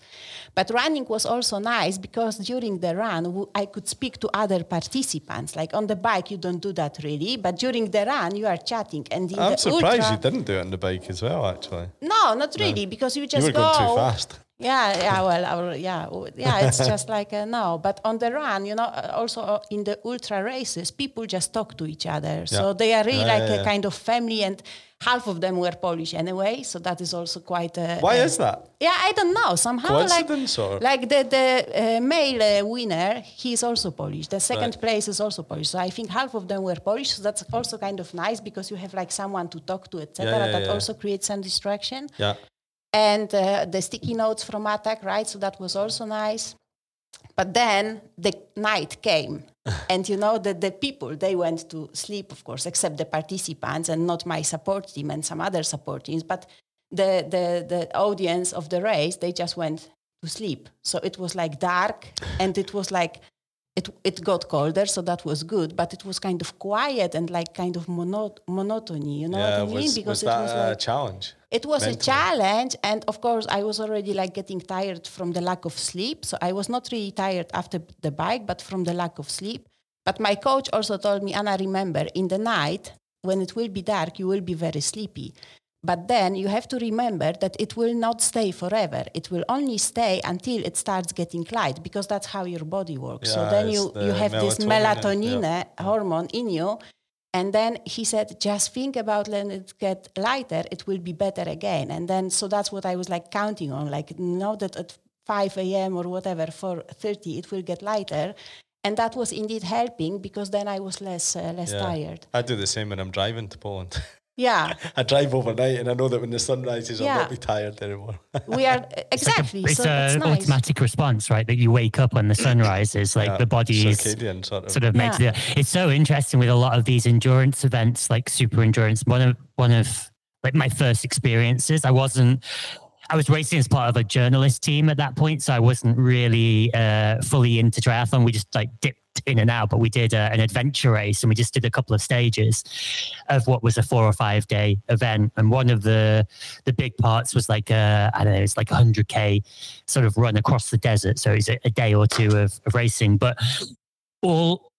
But running was also nice because during the run, I could speak to other participants. Like on the bike, you don't do that really, but during the run, you are chatting. And I'm surprised ultra, you didn't do it on the bike bike as well, actually. No, not really, no. because you just you go. too fast. Yeah, yeah, well, our, yeah, yeah. It's just like uh, no, but on the run, you know, uh, also uh, in the ultra races, people just talk to each other, yeah. so they are really yeah, like yeah, a kind of family, and half of them were Polish anyway, so that is also quite. Uh, Why is that? Yeah, I don't know. Somehow, Coincidence like, or? like the the uh, male uh, winner, he is also Polish. The second right. place is also Polish. So I think half of them were Polish. So that's also kind of nice because you have like someone to talk to, etc. that also creates some distraction. Yeah and uh, the sticky notes from ATAC right? So that was also nice. But then the night came. And you know that the people they went to sleep of course except the participants and not my support team and some other support teams. But the, the, the audience of the race they just went to sleep. So it was like dark and it was like it, it got colder, so that was good, but it was kind of quiet and like kind of mono- monotony. You know yeah, what I mean? Was, because was it was like, a challenge. It was mentally. a challenge, and of course, I was already like getting tired from the lack of sleep. So I was not really tired after the bike, but from the lack of sleep. But my coach also told me, Anna, remember, in the night when it will be dark, you will be very sleepy. But then you have to remember that it will not stay forever. It will only stay until it starts getting light because that's how your body works. Yeah, so then you, the you have this melatonin yeah. hormone in you. And then he said, just think about when it get lighter, it will be better again. And then, so that's what I was like counting on, like know that at 5 a.m. or whatever, 4.30, it will get lighter. And that was indeed helping because then I was less uh, less yeah. tired. I do the same when I'm driving to Poland. Yeah. I drive overnight and I know that when the sun rises, yeah. I'll not be tired anymore. we are exactly. It's, like a, so an nice. automatic response, right? That you wake up when the sun rises, like yeah, the body is sort of, sort of makes it. It's so interesting with a lot of these endurance events, like super endurance. One of one of like my first experiences, I wasn't I was racing as part of a journalist team at that point, so I wasn't really uh, fully into triathlon. We just like dipped in and out, but we did uh, an adventure race and we just did a couple of stages of what was a four or five day event. And one of the the big parts was like uh, I don't know, it's like a hundred k sort of run across the desert. So it's a, a day or two of, of racing, but all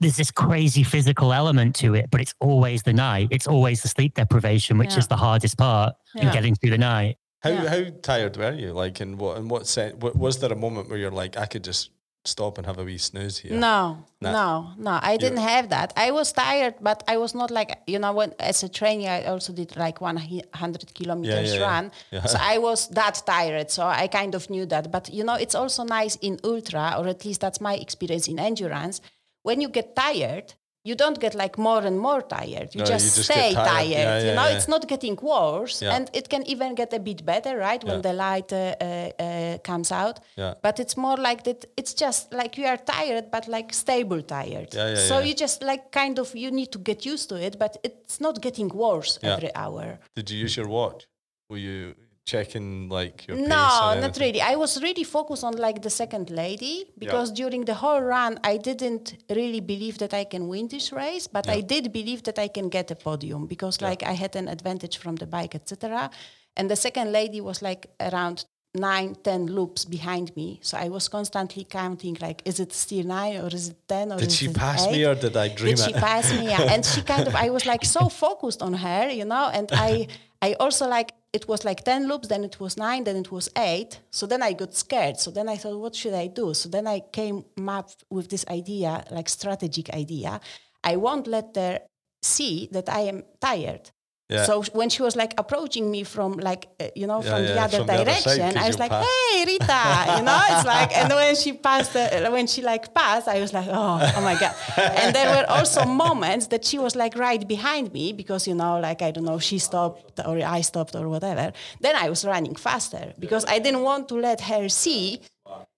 there's this crazy physical element to it, but it's always the night. It's always the sleep deprivation, which yeah. is the hardest part yeah. in getting through the night. How yeah. how tired were you? Like, in what in what sense? Was there a moment where you're like, I could just stop and have a wee snooze here? No, nah. no, no. I didn't have that. I was tired, but I was not like you know when as a trainee I also did like 100 kilometers yeah, yeah, run. So I was that tired. So I kind of knew that. But you know, it's also nice in ultra, or at least that's my experience in endurance. When you get tired, you don't get like more and more tired. You, no, just, you just, stay tired. tired. Yeah, you know, yeah. it's not getting worse, and it can even get a bit better, right, when the light uh, uh, uh, comes out. But it's more like that. It's just like you are tired, but like stable tired. so you just like kind of you need to get used to it, but it's not getting worse every hour. Did you use your watch? Were you checking like your no not really i was really focused on like the second lady because yeah. during the whole run i didn't really believe that i can win this race but yeah. i did believe that i can get a podium because yeah. like i had an advantage from the bike etc and the second lady was like around nine ten loops behind me so i was constantly counting like is it still nine or is it 10 or did she pass eight? me or did i dream did it? she pass me yeah and she kind of i was like so focused on her you know and i i also like it was like 10 loops, then it was nine, then it was eight. So then I got scared. So then I thought, what should I do? So then I came up with this idea, like strategic idea. I won't let her see that I am tired. Yeah. So when she was like approaching me from like uh, you know from yeah, the other from direction, the other side, I was like, passed. "Hey, Rita," you know. It's like, and when she passed, uh, when she like passed, I was like, "Oh, oh my god!" and there were also moments that she was like right behind me because you know, like I don't know, she stopped or I stopped or whatever. Then I was running faster because I didn't want to let her see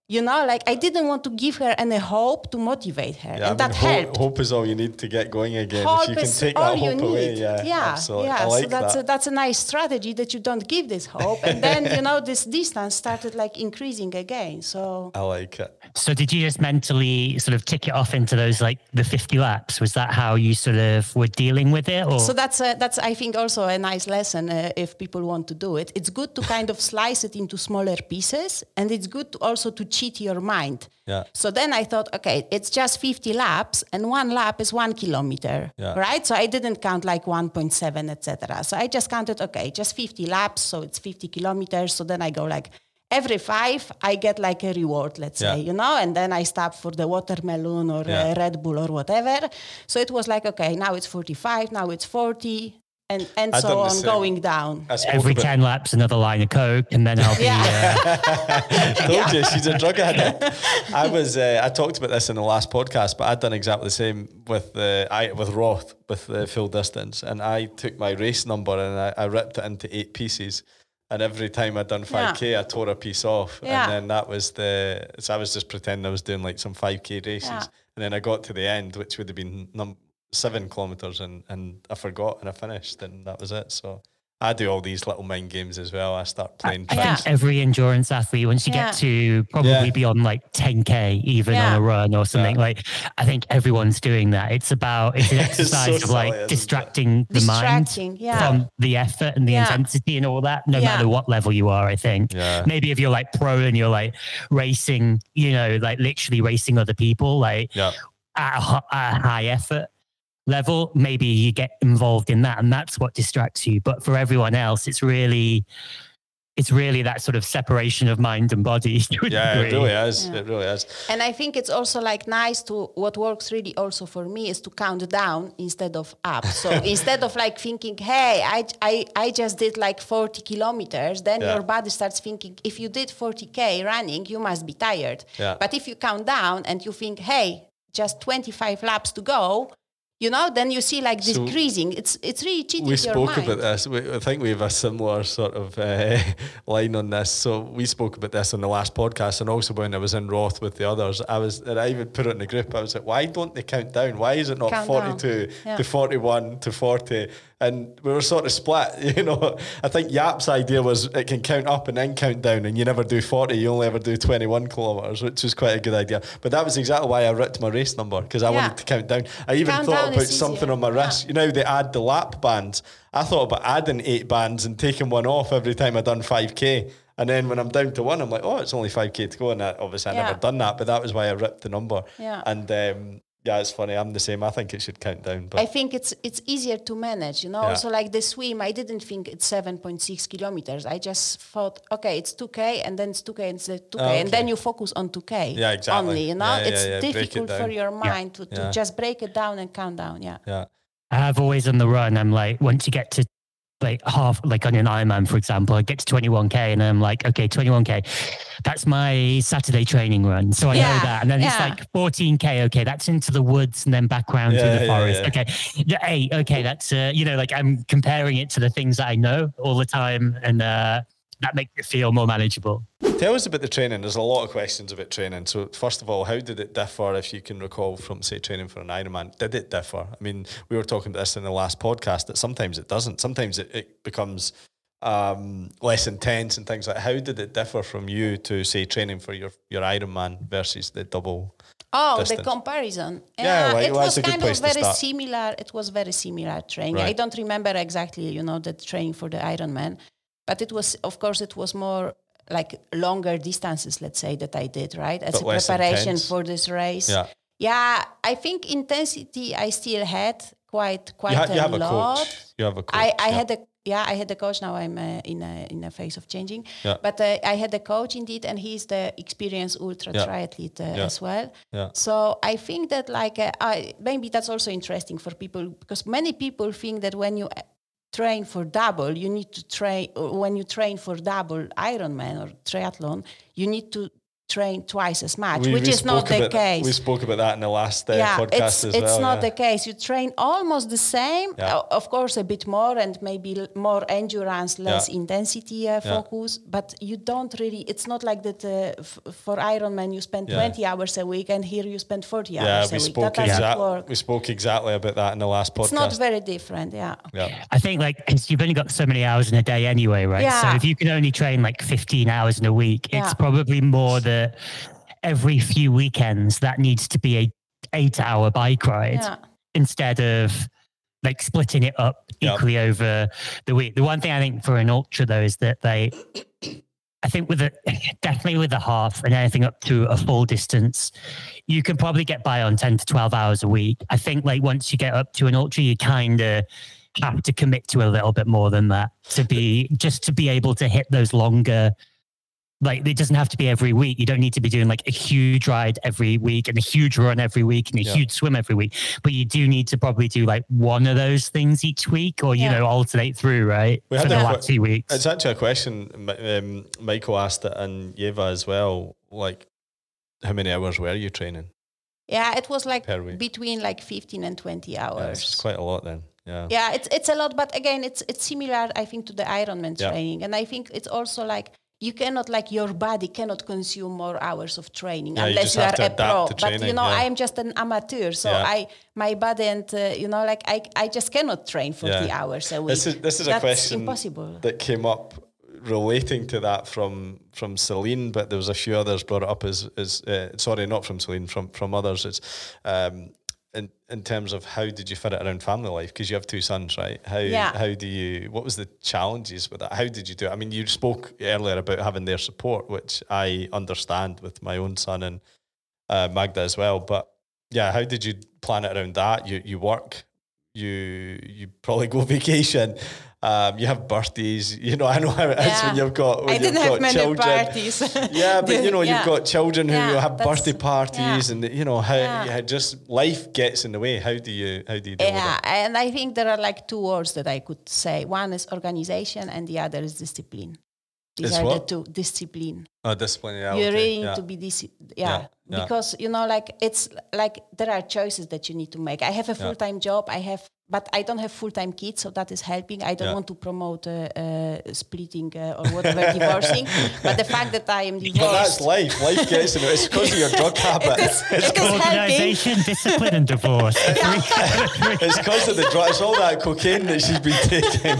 you know like i didn't want to give her any hope to motivate her yeah, and I mean, that hope, helped. hope is all you need to get going again. Hope if you can take that hope away yeah yeah absolutely. yeah like so that's that. a, that's a nice strategy that you don't give this hope and then you know this distance started like increasing again so. I like it. So did you just mentally sort of tick it off into those like the 50 laps? Was that how you sort of were dealing with it or? so that's a, that's i think also a nice lesson uh, if people want to do it. It's good to kind of slice it into smaller pieces and it's good to also to cheat your mind. Yeah. So then I thought, okay, it's just 50 laps, and one lap is one kilometer, yeah. right? So I didn't count like 1.7, etc. So I just counted, okay, just 50 laps, so it's 50 kilometers. So then I go like every five, I get like a reward, let's yeah. say, you know, and then I stop for the watermelon or uh, yeah. Red Bull or whatever. So it was like, okay, now it's 45, now it's 40, and and so on going down. Every ten laps, another line of coke, and then I'll be. Yeah. Uh... Told yeah. you she's a drug addict. I was. Uh, I talked about this in the last podcast, but I'd done exactly the same with uh, I with Roth with the full distance, and I took my race number and I, I ripped it into eight pieces. And every time I'd done 5K, yeah. I tore a piece off. Yeah. And then that was the. So I was just pretending I was doing like some 5K races. Yeah. And then I got to the end, which would have been num- seven kilometers and, and I forgot and I finished and that was it. So I do all these little mind games as well. I start playing. I, I think every endurance athlete, once you yeah. get to probably yeah. be on like 10k, even yeah. on a run or something, like I think everyone's doing that. It's about it's an exercise it's so of like distracting the distracting, mind from the effort and the intensity and all that, no matter what level you are. I think maybe if you're like pro and you're like racing, you know, like literally racing other people, like at a, at a high effort level, maybe you get involved in that and that's what distracts you. But for everyone else, it's really it's really that sort of separation of mind and body. yeah, it really is. Yeah. It really is. And I think it's also like nice to what works really also for me is to count down instead of up. So instead of like thinking, hey, I, I, I just did like 40 kilometers, then yeah. your body starts thinking, if you did 40K running, you must be tired. Yeah. But if you count down and you think, hey, just 25 laps to go, you know, then you see like this so greasing. It's it's really cheating. We spoke about this. We, I think we have a similar sort of uh, line on this. So we spoke about this on the last podcast, and also when I was in Roth with the others, I was and I even put it in the group. I was like, why don't they count down? Why is it not count forty two yeah. to forty one to forty? And we were sort of split. You know, I think Jaap's idea was it can count up and then count down, and you never do forty, you only ever do twenty-one kilometers, which is quite a good idea. But that was exactly why I ripped my race number because I yeah. wanted to count down. I even count thought about something on my wrist. Yeah. You know, they add the lap bands. I thought about adding eight bands and taking one off every time I done five k. And then when I'm down to one, I'm like, oh, it's only 5k to go. And I, obviously, I yeah. never done that, but that was why I ripped the number. Yeah. And um, yeah, it's funny. I'm the same. I think it should count down. But I think it's it's easier to manage. You know, yeah. also like the swim. I didn't think it's 7.6 kilometers. I just thought, okay, it's 2k, and then it's 2k, and it's 2k, oh, okay. and then you focus on 2k. Yeah, exactly. Only, you know, yeah, it's yeah, difficult it for your mind to, to just break it down and count down. Yeah. Yeah. I've always on the run. I'm like, once you get to like half, like on an Ironman, for example, I get to 21K and I'm like, okay, 21K, that's my Saturday training run. So I yeah, know that. And then yeah. it's like 14K, okay, that's into the woods and then back around yeah, through the forest. Okay. Eight, okay, that's, uh, you know, like I'm comparing it to the things that I know all the time. And, uh, that makes it feel more manageable. Tell us about the training. There's a lot of questions about training. So, first of all, how did it differ, if you can recall, from, say, training for an Ironman? Did it differ? I mean, we were talking about this in the last podcast that sometimes it doesn't. Sometimes it, it becomes um, less intense and things like How did it differ from you to, say, training for your, your Ironman versus the double? Oh, distance? the comparison. Yeah, uh, well, it was kind of very similar. It was very similar training. Right. I don't remember exactly, you know, the training for the Ironman, but it was, of course, it was more like longer distances, let's say, that I did, right? As but a preparation intense. for this race. Yeah. Yeah, I think intensity I still had quite quite you ha- a you have lot. A coach. You have a coach. I, I yeah. had a yeah, I had a coach. Now I'm uh, in a in a phase of changing. Yeah. But uh, I had a coach indeed, and he's the experienced ultra yeah. triathlete uh, yeah. as well. Yeah. So I think that like uh, I maybe that's also interesting for people because many people think that when you train for double, you need to train, when you train for double Ironman or triathlon, you need to train twice as much, we, which we is not the case. We spoke about that in the last uh, yeah, podcast it's, as it's well. not yeah. the case. You train almost the same, yeah. uh, of course, a bit more and maybe more endurance, less yeah. intensity uh, focus, but you don't really, it's not like that uh, f- for Ironman you spend 20 hours a week and here you spend 40 hours we a spoke week. That exa- We spoke exactly about that in the last podcast. It's not very different, yeah. yeah. I think like, because you've only got so many hours in a day anyway, right? Yeah. So if you can only train like 15 hours in a week, it's probably more that every few weekends that needs to be a eight hour bike ride yeah. instead of like splitting it up equally yep. over the week. The one thing I think for an ultra though is that they I think with a definitely with a half and anything up to a full distance, you can probably get by on 10 to 12 hours a week. I think like once you get up to an ultra, you kind of have to commit to a little bit more than that to be just to be able to hit those longer like it doesn't have to be every week. You don't need to be doing like a huge ride every week and a huge run every week and a yeah. huge swim every week. But you do need to probably do like one of those things each week, or you know, alternate through, right? We for the last few weeks. It's actually a question. Um, Michael asked it, and Yeva as well. Like, how many hours were you training? Yeah, it was like between like fifteen and twenty hours. Yeah, it's quite a lot then. Yeah. Yeah, it's it's a lot, but again, it's it's similar, I think, to the Ironman training, and I think it's also like you cannot like your body cannot consume more hours of training yeah, unless you, you are a pro. training, but you know yeah. i am just an amateur so yeah. i my body and uh, you know like I, I just cannot train 40 hours a week. this is this is That's a question impossible. that came up relating to that from from Celine but there was a few others brought it up as as uh, sorry not from Celine from from others. It's um in terms of how did you fit it around family life? Because you have two sons right? How yeah. how do you what was the challenges with that? How did you do it? I mean you spoke earlier about having their support which i understand with my own son and uh, magda as well but yeah how did you plan it around that? You you work you you probably go vacation um, you have birthdays, you know. I know how it is yeah. when you've got. When I didn't have many children. yeah, but you know, yeah. you've got children who yeah, have birthday parties, and you know how just life gets in the way. How do you how do you deal yeah, and I think there are like two words that I could say. One is organization, and the other is discipline. These It's are what? the two discipline. Oh, discipline. Yeah. you really need to be dis- yeah. Because you know like it's like there are choices that you need to make i have a full-time job i have but i don't have full-time kids so that is helping i don't Yeah. want to promote uh, uh, splitting uh, or whatever divorcing but the fact that i am But that's divorced life. Life gets in it. It's because of your drug habit. it is, it is helping Organization, discipline, and divorce. The It's because of the drug. It's all that cocaine that she's been taking.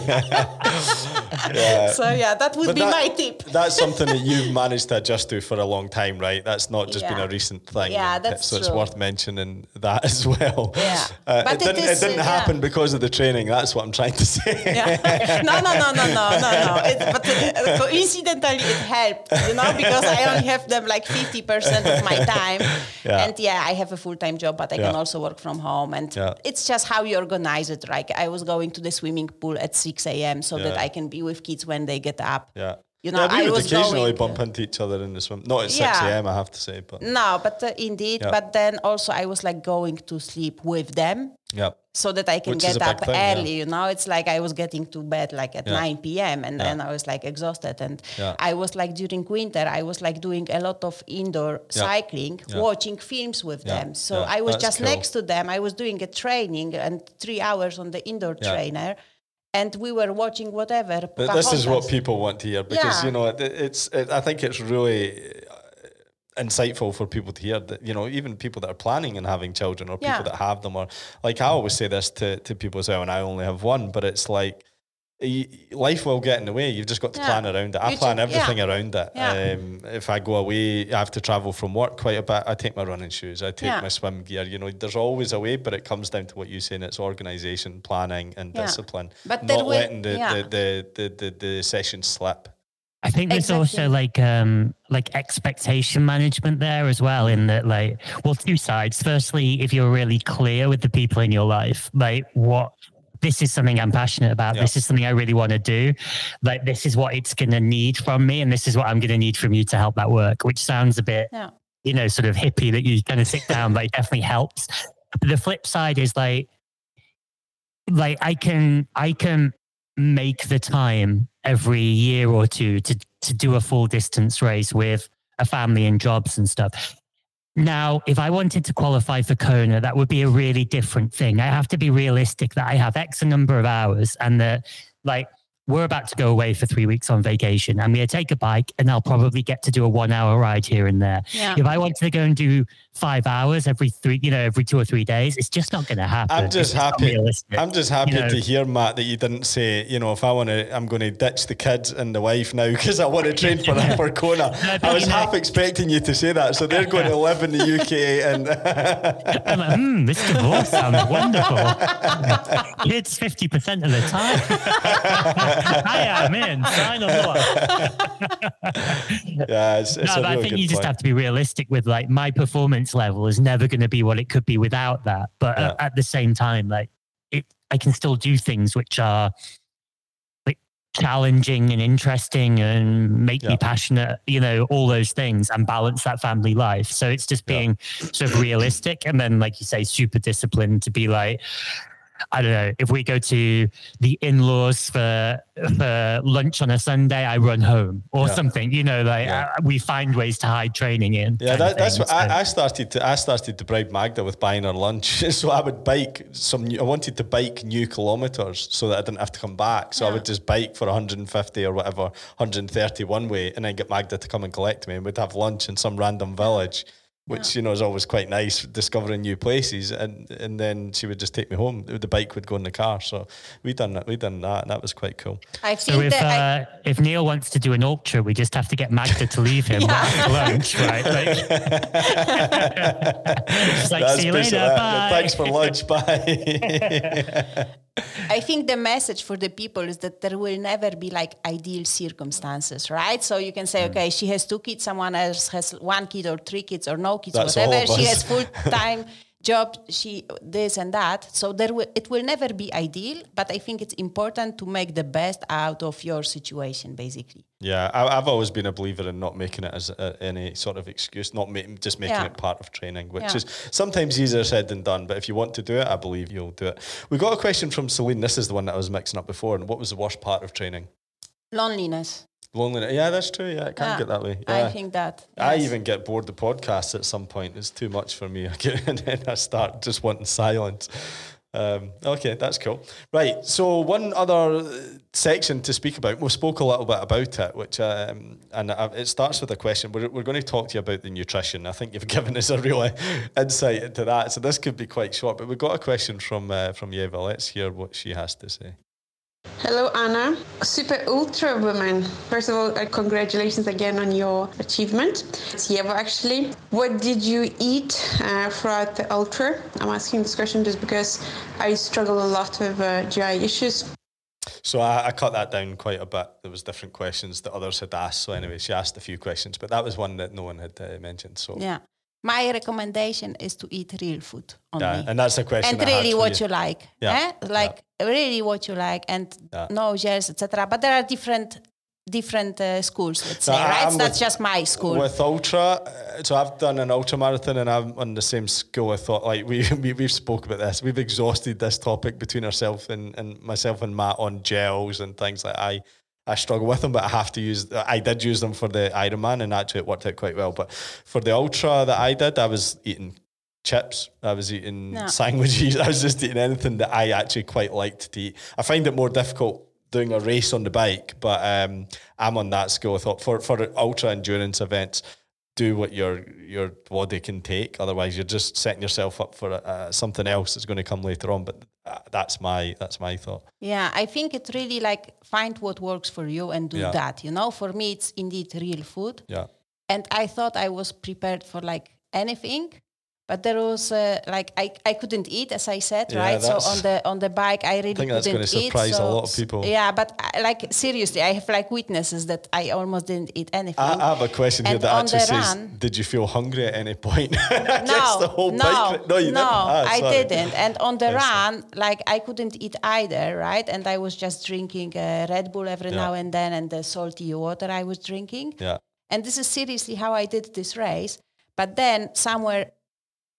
yeah. so yeah that would But be that- my tip That's something that you've managed to adjust to for a long time, right? That's not just been a recent thing. Yeah, that's so it's worth mentioning that as well. Yeah. Uh, But it it didn't, is, it didn't uh, happen yeah. because of the training. That's what I'm trying to say. yeah. no, no, no, no, no, no, no. It, but uh, coincidentally, it helped, you know, because I only have them like 50% of my time. Yeah. And yeah, I have a full time job, but I can also work from home. And Yeah. it's just how you organize it. Like I was going to the swimming pool at 6 a.m. so that I can be with kids when they get up. Yeah. You know, yeah, we I would was occasionally going- bump into each other in the swim. Not at 6 Yeah. a.m., I have to say, but No, but uh, indeed. Yeah. But then also I was like going to sleep with them yeah. so that I can Which get up thing, early. You know, it's like I was getting to bed like at. 9 p.m. and then I was like exhausted. And. I was like during winter, I was like doing a lot of indoor cycling, watching films with them. So. I was That's just cool. next to them. I was doing a training and three hours on the indoor trainer. And we were watching whatever. But this is what people want to hear because Yeah. you know it, it's. It, I think it's really uh, insightful for people to hear that you know even people that are planning and having children or people Yeah. that have them or like I always say this to to people as well, and I only have one, but it's like. Y- Life will get in the way. You've just got to Yeah. plan around it. I You plan ju- everything yeah. around it. Yeah. Um, if I go away, I have to travel from work quite a bit. I take my running shoes. I take Yeah. my swim gear. You know, there's always a way, but it comes down to what you saying. It's organisation, planning, and Yeah. discipline. But not will- letting the, yeah. the, the, the, the, the session slip. I think there's Exactly. also like um like expectation management there as well in that like well two sides. Firstly, if you're really clear with the people in your life, like what this is something I'm passionate about. Yeah. This is something I really want to do. Like this is what it's gonna need from me, and this is what I'm gonna need from you to help that work. Which sounds a bit Yeah. you know, sort of hippie that you kind of sit down, but it definitely helps. But the flip side is like, like I can, I can make the time every year or two to, to do a full distance race with a family and jobs and stuff. Now, if I wanted to qualify for Kona, that would be a really different thing. I have to be realistic that I have X number of hours and that like we're about to go away for three weeks on vacation. I'm going to take a bike and I'll probably get to do a one hour ride here and there. Yeah. If I wanted to go and do five hours every three, you know, every two or three days, it's just not going to happen. I'm just not happy. I'm just happy you know. to hear, Matt, that you didn't say, you know, if I want to, I'm going to ditch the kids and the wife now because I want to train for for Kona. No, I was you know- half expecting you to say that. So they're going to live in the UK and I'm like, hmm, this divorce sounds wonderful. Kids 50% of the time. I am in. Sign on yeah, it's, it's no, a but I think you just point. have to be realistic with like my performance level is never going to be what it could be without that. But uh, at the same time, like it, I can still do things which are like challenging and interesting and make Yeah. me passionate, you know, all those things and balance that family life. So it's just Yeah. being sort of realistic and then, like you say, super disciplined to be like, I don't know. If we go to the in-laws for for lunch on a Sunday, I run home or Yeah. something. You know, like Yeah. uh, we find ways to hide training in. Yeah, that, that's what I, So- I started to. I started to bribe Magda with buying her lunch, so I would bike some. I wanted to bike new kilometers so that I didn't have to come back. So I would just bike for 150 or whatever, 130 one way, and then get Magda to come and collect me, and we'd have lunch in some random village. Which you know is always quite nice, discovering new places, and and then she would just take me home. The bike would go in the car, so we done that. We done that, and that was quite cool. I So think if that I, uh, if Neil wants to do an ultra, we just have to get Magda to leave him after lunch, right? Like, She's like, see you later. it. Bye. Thanks for lunch. Bye. I think the message for the people is that there will never be like ideal circumstances, right? So you can Mm. say, okay, she has two kids, someone else has one kid or three kids or no kids, That's whatever. She has full time job, she this and that. So there will it will never be ideal, but I think it's important to make the best out of your situation, basically. Yeah, I, I've always been a believer in not making it as a, any sort of excuse, not ma- just making Yeah. it part of training, which Yeah. is sometimes easier said than done. But if you want to do it, I believe you'll do it. We got a question from Celine. This is the one that I was mixing up before. And what was the worst part of training? Loneliness. Loneliness. Yeah, that's true. Yeah, it can yeah, get that way. Yeah. I think that. Yes. I even get bored the podcast at some point. It's too much for me. I get, and then I start just wanting silence. Um, okay, that's cool. Right. So one other section to speak about. We spoke a little bit about it, which um, and it starts with a question. We're, we're going to talk to you about the nutrition. I think you've given us a real insight into that. So this could be quite short, but we've got a question from uh, from Eva. Let's hear what she has to say. Hello, Anna. Super Ultra Woman. First of all, uh, congratulations again on your achievement. It's Yeva, actually. What did you eat uh, throughout the Ultra? I'm asking this question just because I struggle a lot with uh, GI issues. So I, I, cut that down quite a bit. There was different questions that others had asked. So anyway, she asked a few questions, but that was one that no one had uh, mentioned. So yeah, my recommendation is to eat real food only. Yeah, and that's a question. And really what you. you. like. Yeah. Eh? Like yeah. really what you like and yeah. no gels, etc. But there are different different uh, schools, let's say, right? I'm that's with, just my school. With ultra, uh, so I've done an ultra marathon, and I'm on the same school. I thought, like we, we we've spoke about this, we've exhausted this topic between ourselves and, and myself and Matt on gels and things like I I struggle with them, but I have to use. I did use them for the Ironman, and actually it worked out quite well. But for the ultra that I did, I was eating chips. I was eating no. sandwiches. I was just eating anything that I actually quite liked to eat. I find it more difficult doing a race on the bike, but um, I'm on that school. I thought for for ultra endurance events, do what your your body can take. Otherwise, you're just setting yourself up for uh, something else that's going to come later on. But uh, that's my that's my thought. Yeah, I think it's really like find what works for you and do yeah. that. You know, for me, it's indeed real food. Yeah. And I thought I was prepared for like anything, but there was uh, like I, I couldn't eat as I said yeah, right? So on the on the bike I really I think that's going to surprise eat, so, a lot of people. Yeah but I, uh, like seriously I have like witnesses that I almost didn't eat anything. I, I have a question and here that actually says run, did you feel hungry at any point? No no bike, no, no ah, I didn't. And on the run like I couldn't eat either right? And I was just drinking uh, Red Bull every yeah. now and then and the salty water I was drinking. Yeah. And this is seriously how I did this race. But then somewhere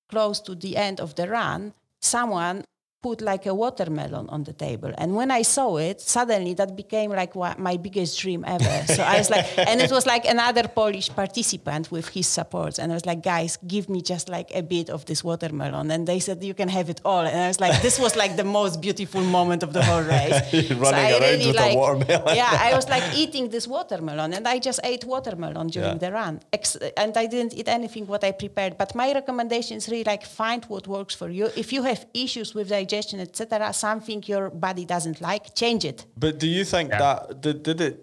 close to the end of the run, someone put like a watermelon on the table. And when I saw it, suddenly that became like my biggest dream ever. so I was like, and it was like another Polish participant with his support. And I was like, guys, give me just like a bit of this watermelon. And they said, you can have it all. And I was like, this was like the most beautiful moment of the whole race. running so around really with like, a watermelon. yeah, I was like eating this watermelon. And I just ate watermelon during yeah. the run. Ex- and I didn't eat anything what I prepared. But my recommendation is really like find what works for you. If you have issues with digestion, digestion, etc., something your body doesn't like, change it. But do you think yeah. that did, did it?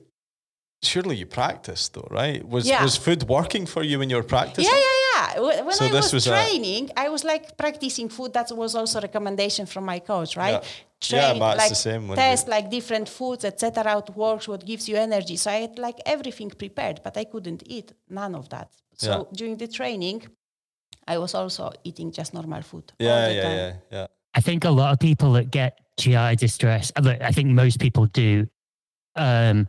Surely you practiced though, right? Was yeah. was food working for you when you were practicing? Yeah, yeah, yeah. When so I was, was training, a... I was like practicing food. That was also a recommendation from my coach, right? Yeah. Train, yeah, like the same test like different foods, etc. What works, what gives you energy. So I had like everything prepared, but I couldn't eat none of that. So yeah. during the training, I was also eating just normal food. Yeah, yeah, yeah, yeah. I think a lot of people that get GI distress, I think most people do. Um,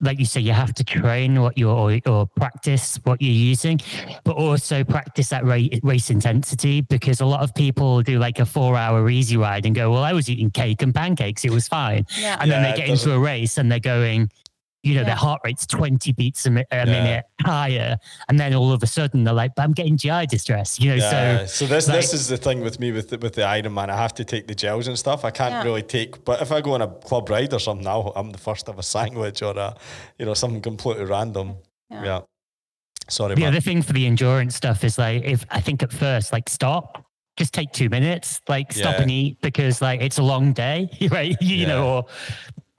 like you say, you have to train what you're or, or practice what you're using, but also practice that race, race intensity because a lot of people do like a four hour easy ride and go, Well, I was eating cake and pancakes, it was fine. Yeah. And yeah, then they get into a race and they're going, you know, yeah. their heart rate's 20 beats a, mi- a yeah. minute higher. And then all of a sudden they're like, but I'm getting GI distress, you know? Yeah. So, so this, like, this is the thing with me with the, with the Ironman. I have to take the gels and stuff. I can't really take, but if I go on a club ride or something, now I'm the first of a sandwich or a, you know, something completely random. Yeah. Sorry. The man. other thing for the endurance stuff is like, if I think at first, like stop, just take two minutes, like stop and eat because like it's a long day, right? you know, or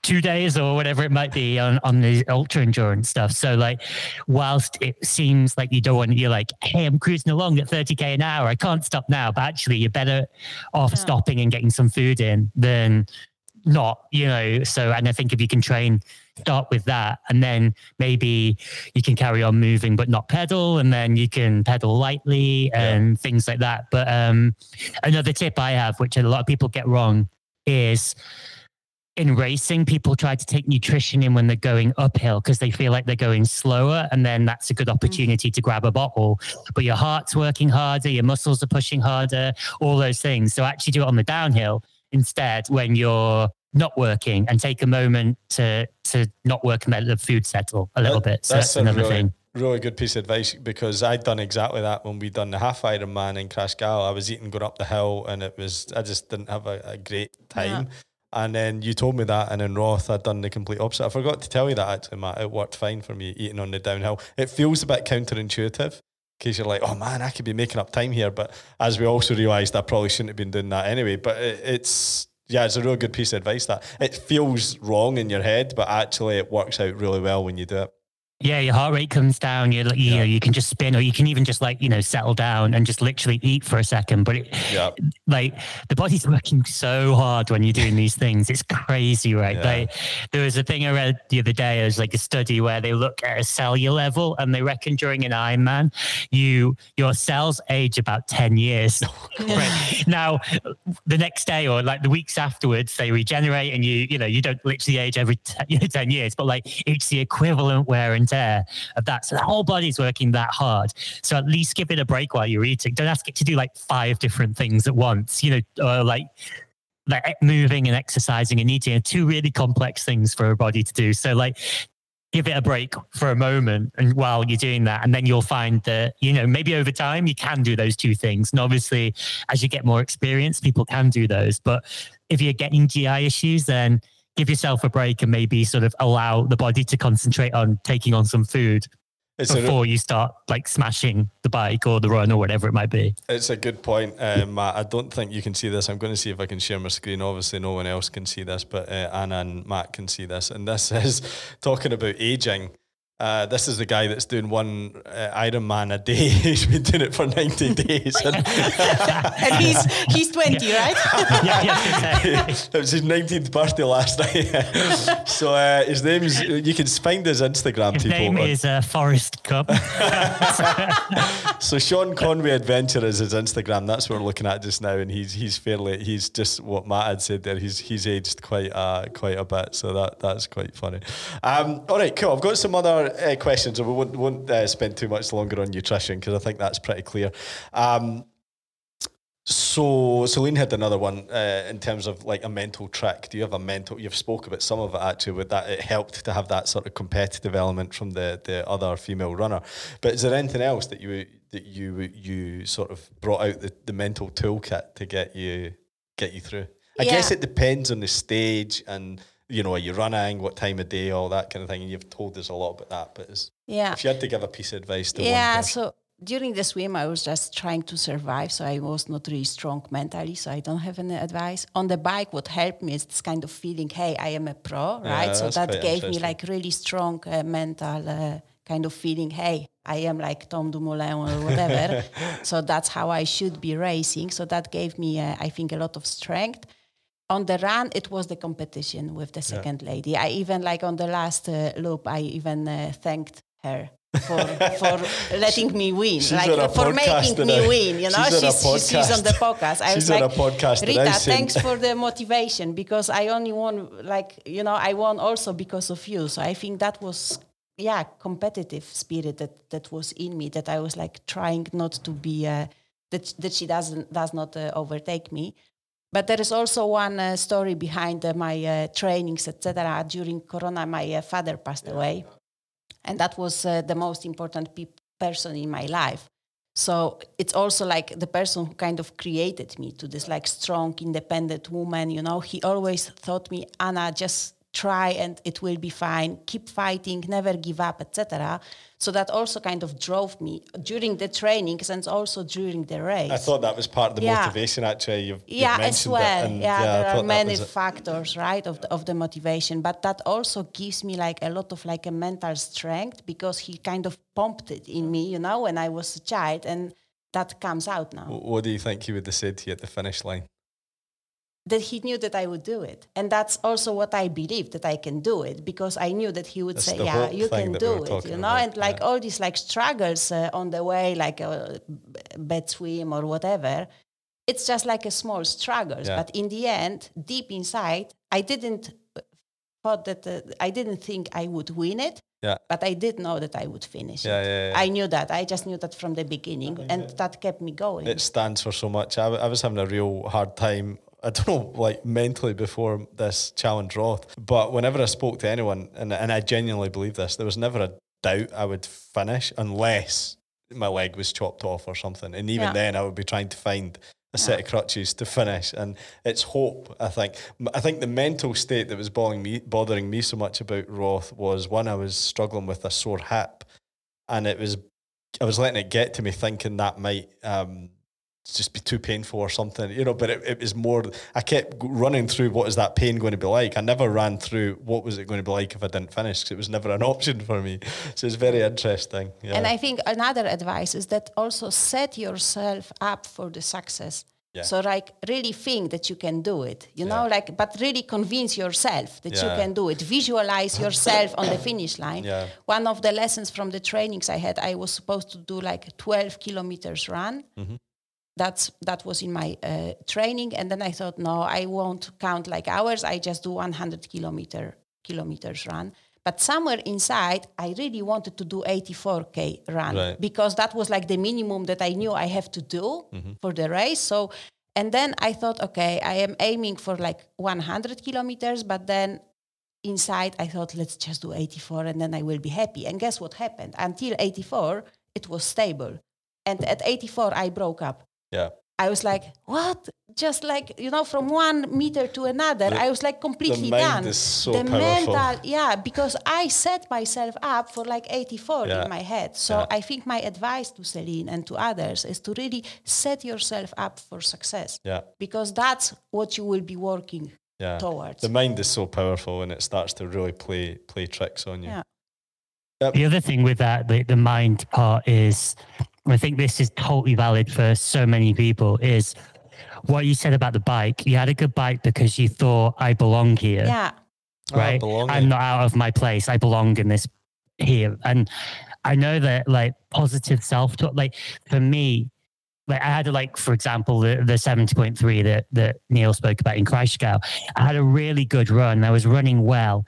two days or whatever it might be on, on the ultra endurance stuff. So like whilst it seems like you don't want you're like, hey, I'm cruising along at 30k an hour. I can't stop now. But actually you're better off yeah. stopping and getting some food in than not, you know. So and I think if you can train start with that and then maybe you can carry on moving but not pedal and then you can pedal lightly and yeah. things like that but um another tip i have which a lot of people get wrong is in racing, people try to take nutrition in when they're going uphill because they feel like they're going slower. And then that's a good mm-hmm. opportunity mm-hmm. to grab a bottle. But your heart's working harder, your muscles are pushing harder, all those things. So actually do it on the downhill instead when you're not working and take a moment to to not work and let the food settle a little that, bit. So that's, that's another really, thing. Really good piece of advice because I'd done exactly that when we done the half Ironman in Kraichgau. I was eating going up the hill and it was I just didn't have a, a great time. Yeah. And then you told me that, and in Roth, I'd done the complete opposite. I forgot to tell you that actually, Matt. It worked fine for me eating on the downhill. It feels a bit counterintuitive because you're like, oh man, I could be making up time here. But as we also realised, I probably shouldn't have been doing that anyway. But it, it's yeah, it's a real good piece of advice that it feels wrong in your head, but actually it works out really well when you do it. Yeah, your heart rate comes down. You, you yeah. know, you can just spin, or you can even just like you know settle down and just literally eat for a second. But it, yeah. like the body's working so hard when you're doing these things. It's crazy, right? Yeah. Like there was a thing I read the other day. It was like a study where they look at a cellular level, and they reckon during an Ironman, you your cells age about ten years. right. Now, the next day or like the weeks afterwards, they regenerate, and you you know you don't literally age every t- ten years, but like it's the equivalent wear and tear of that. So the whole body's working that hard. So at least give it a break while you're eating. Don't ask it to do like five different things at once, you know, or like like moving and exercising and eating are two really complex things for a body to do. So like give it a break for a moment and while you're doing that and then you'll find that you know maybe over time you can do those two things and obviously as you get more experience people can do those but if you're getting gi issues then give yourself a break and maybe sort of allow the body to concentrate on taking on some food it's before a, you start like smashing the bike or the run or whatever it might be. It's a good point, uh, Matt. I don't think you can see this. I'm going to see if I can share my screen. Obviously, no one else can see this, but uh, Anna and Matt can see this. And this is talking about aging. Uh, this is the guy that's doing one uh, Ironman a day. he's been doing it for 90 days. And, and he's he's 20, right? yeah, yeah, it was his 19th birthday last night. so uh, his name's, you can find his Instagram, his people. name on, is uh, Forrest Cup. so Sean Conway Adventure is his Instagram. That's what we're looking at just now. And he's he's fairly, he's just what Matt had said there. He's he's aged quite, uh, quite a bit. So that that's quite funny. Um, all right, cool. I've got some other uh, questions, and we won't, won't uh, spend too much longer on nutrition because I think that's pretty clear. Um, so Celine had another one uh, in terms of like a mental trick. Do you have a mental? You've spoke about some of it actually. With that, it helped to have that sort of competitive element from the the other female runner. But is there anything else that you that you you sort of brought out the, the mental toolkit to get you get you through? I yeah. guess it depends on the stage and you know, are you running? What time of day? All that kind of thing. And you've told us a lot about that. But yeah, if you had to give a piece of advice to yeah, so during the swim, I was just trying to survive, so I was not really strong mentally. So I don't have any advice on the bike. What helped me is this kind of feeling, hey, I am a pro, right? Yeah, so that gave me like really strong uh, mental. Uh, kind of feeling, hey, I am like Tom Dumoulin or whatever. so that's how I should be racing. So that gave me, uh, I think, a lot of strength on the run it was the competition with the second yeah. lady. I even like on the last uh, loop i even uh, thanked her for for letting me win. She's like for making me win you know? She's, she's, she's, on the podcast. I she's was like podcast rita thanks for the motivation because i only won like you know i won also because of you. So i think that was yeah competitive spirit that that was in me that i was like trying not to be uh, that that she doesn't does not uh, overtake me but there is also one uh, story behind uh, my uh, trainings, etc. During Corona, my uh, father passed yeah. away, and that was uh, the most important pe- person in my life. So it's also like the person who kind of created me to this like strong, independent woman. You know, he always thought me, Anna, just try and it will be fine keep fighting never give up etc so that also kind of drove me during the trainings and also during the race. I thought that was part of the yeah. motivation actually. You've, yeah you've as well. yeah, yeah, there are many factors right of the, of the motivation. But that also gives me like a lot of like a mental strength because he kind of pumped it in me you know when i was a child and that comes out now. What do you think he would have said to you at the finish line that he knew that I would do it. And that's also what I believe that I can do it because I knew that he would that's say, yeah, you can do it, you know, about. and like yeah. all these like struggles uh, on the way, like a bad swim or whatever, it's just like a small struggles. Yeah. But in the end, deep inside, I didn't uh, thought that uh, I didn't think I would win it. Yeah. But I did know that I would finish yeah, it. Yeah, yeah. I knew that. I just knew that from the beginning, and that kept me going. It stands for so much. I, I was having a real hard time I don't know, like mentally before this challenge Roth, but whenever I spoke to anyone, and, and I genuinely believe this, there was never a doubt I would finish unless my leg was chopped off or something. And even yeah. then, I would be trying to find a set of crutches to finish. And it's hope, I think. I think the mental state that was bothering me, bothering me so much about Roth was one, I was struggling with a sore hip. And it was, I was letting it get to me thinking that might um, just be too painful or something, you know. But it, it was more. I kept running through what is that pain going to be like. I never ran through what was it going to be like if I didn't finish because it was never an option for me. So it's very interesting. Yeah. And I think another advice is that also set yourself up for the success. Yeah. So like really think that you can do it, you know, like but really convince yourself that yeah. you can do it. Visualize yourself on the finish line. One of the lessons from the trainings I had, I was supposed to do like 12 kilometers run. Mm-hmm that's that was in my uh, training. And then i thought no i won't count like hours. I just do 100 kilometer kilometers run. But somewhere inside i really wanted to do 84k run right. because that was like the minimum that i knew i have to do mm-hmm. for the race. So and then i thought okay i am aiming for like 100 kilometers but then inside i thought let's just do 84 and then i will be happy. And guess what happened? Until 84 it was stable. And at 84 i broke up yeah. I was like, what? Just like, you know, from one meter to another, the, I was like completely the mind done. Is so the powerful. mental, yeah, because I set myself up for like 84 yeah. in my head. So yeah. I think my advice to Celine and to others is to really set yourself up for success. Yeah. Because that's what you will be working yeah. towards. The mind is so powerful and it starts to really play play tricks on you. Yeah. Yep. The other thing with that, the, the mind part is I think this is totally valid for so many people, is what you said about the bike. You had a good bike because you thought, I belong here. Yeah. Right? I'm not out of my place. I belong in this here. And I know that like positive self talk, like for me, like I had a, like for example the the seventy point three that that Neil spoke about in Kraichgau. I had a really good run. I was running well,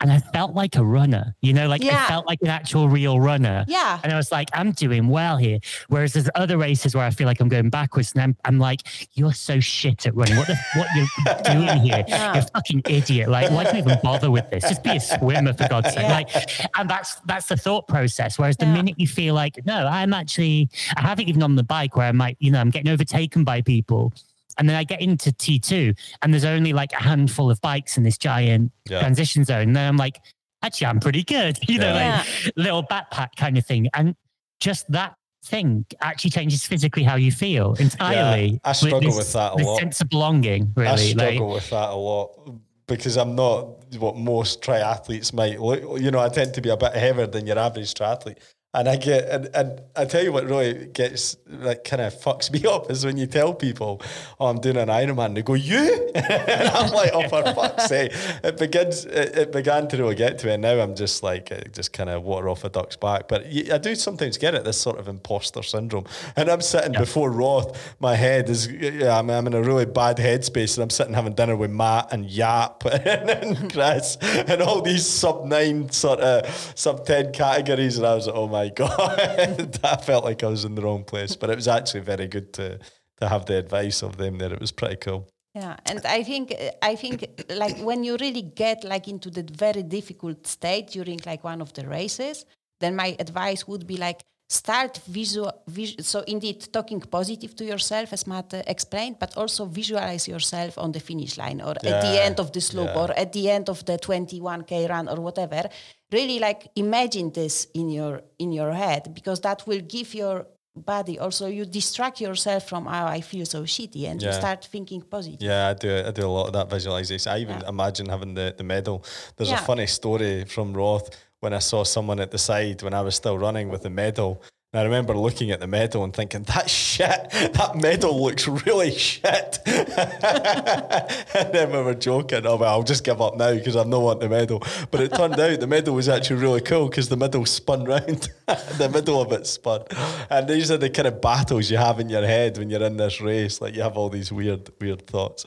and I felt like a runner, you know, like yeah. I felt like an actual real runner. Yeah. And I was like, I'm doing well here. Whereas there's other races where I feel like I'm going backwards and I'm, I'm like, you're so shit at running. What the, what you're doing here? Yeah. You're a fucking idiot. Like, why do you even bother with this? Just be a swimmer for God's sake. Yeah. Like, and that's, that's the thought process. Whereas the minute you feel like, no, I'm actually, I haven't even on the bike where I might, you know, I'm getting overtaken by people and then I get into T2 and there's only like a handful of bikes in this giant yeah. transition zone. And then I'm like, actually, I'm pretty good, you know, yeah. like little backpack kind of thing. And just that thing actually changes physically how you feel entirely. Yeah, I struggle with, this, with that a lot. sense of belonging, really. I struggle like, with that a lot because I'm not what most triathletes might look. You know, I tend to be a bit heavier than your average triathlete. And I get and, and I tell you what really gets like kind of fucks me up is when you tell people, "Oh, I'm doing an Ironman," they go, "You?" and I'm like, "Oh, for fuck's sake!" It begins. It, it, began to really get to me, and now I'm just like, uh, just kind of water off a duck's back. But I do sometimes get it this sort of imposter syndrome, and I'm sitting yeah. before Roth. My head is, yeah, I'm, I'm in a really bad headspace, and I'm sitting having dinner with Matt and Yap and Chris and all these sub nine sort of sub ten categories, and I was like, "Oh my." My god, I felt like I was in the wrong place. But it was actually very good to to have the advice of them there. It was pretty cool. Yeah, and I think I think like when you really get like into the very difficult state during like one of the races, then my advice would be like start visual, visual so indeed talking positive to yourself as matt uh, explained but also visualize yourself on the finish line or yeah, at the end of the slope yeah. or at the end of the 21k run or whatever really like imagine this in your in your head because that will give your body also you distract yourself from oh i feel so shitty and yeah. you start thinking positive. Yeah i do i do a lot of that visualization. I even imagine having the, the medal. There's a funny story from roth. When I saw someone at the side when I was still running with the medal. I remember looking at the medal and thinking, that shit, that medal looks really shit. and then we were joking, oh, well, I'll just give up now because I don't want the medal. But it turned out the medal was actually really cool because the medal spun round. the middle of it spun. And these are the kind of battles you have in your head when you're in this race. Like you have all these weird, weird thoughts.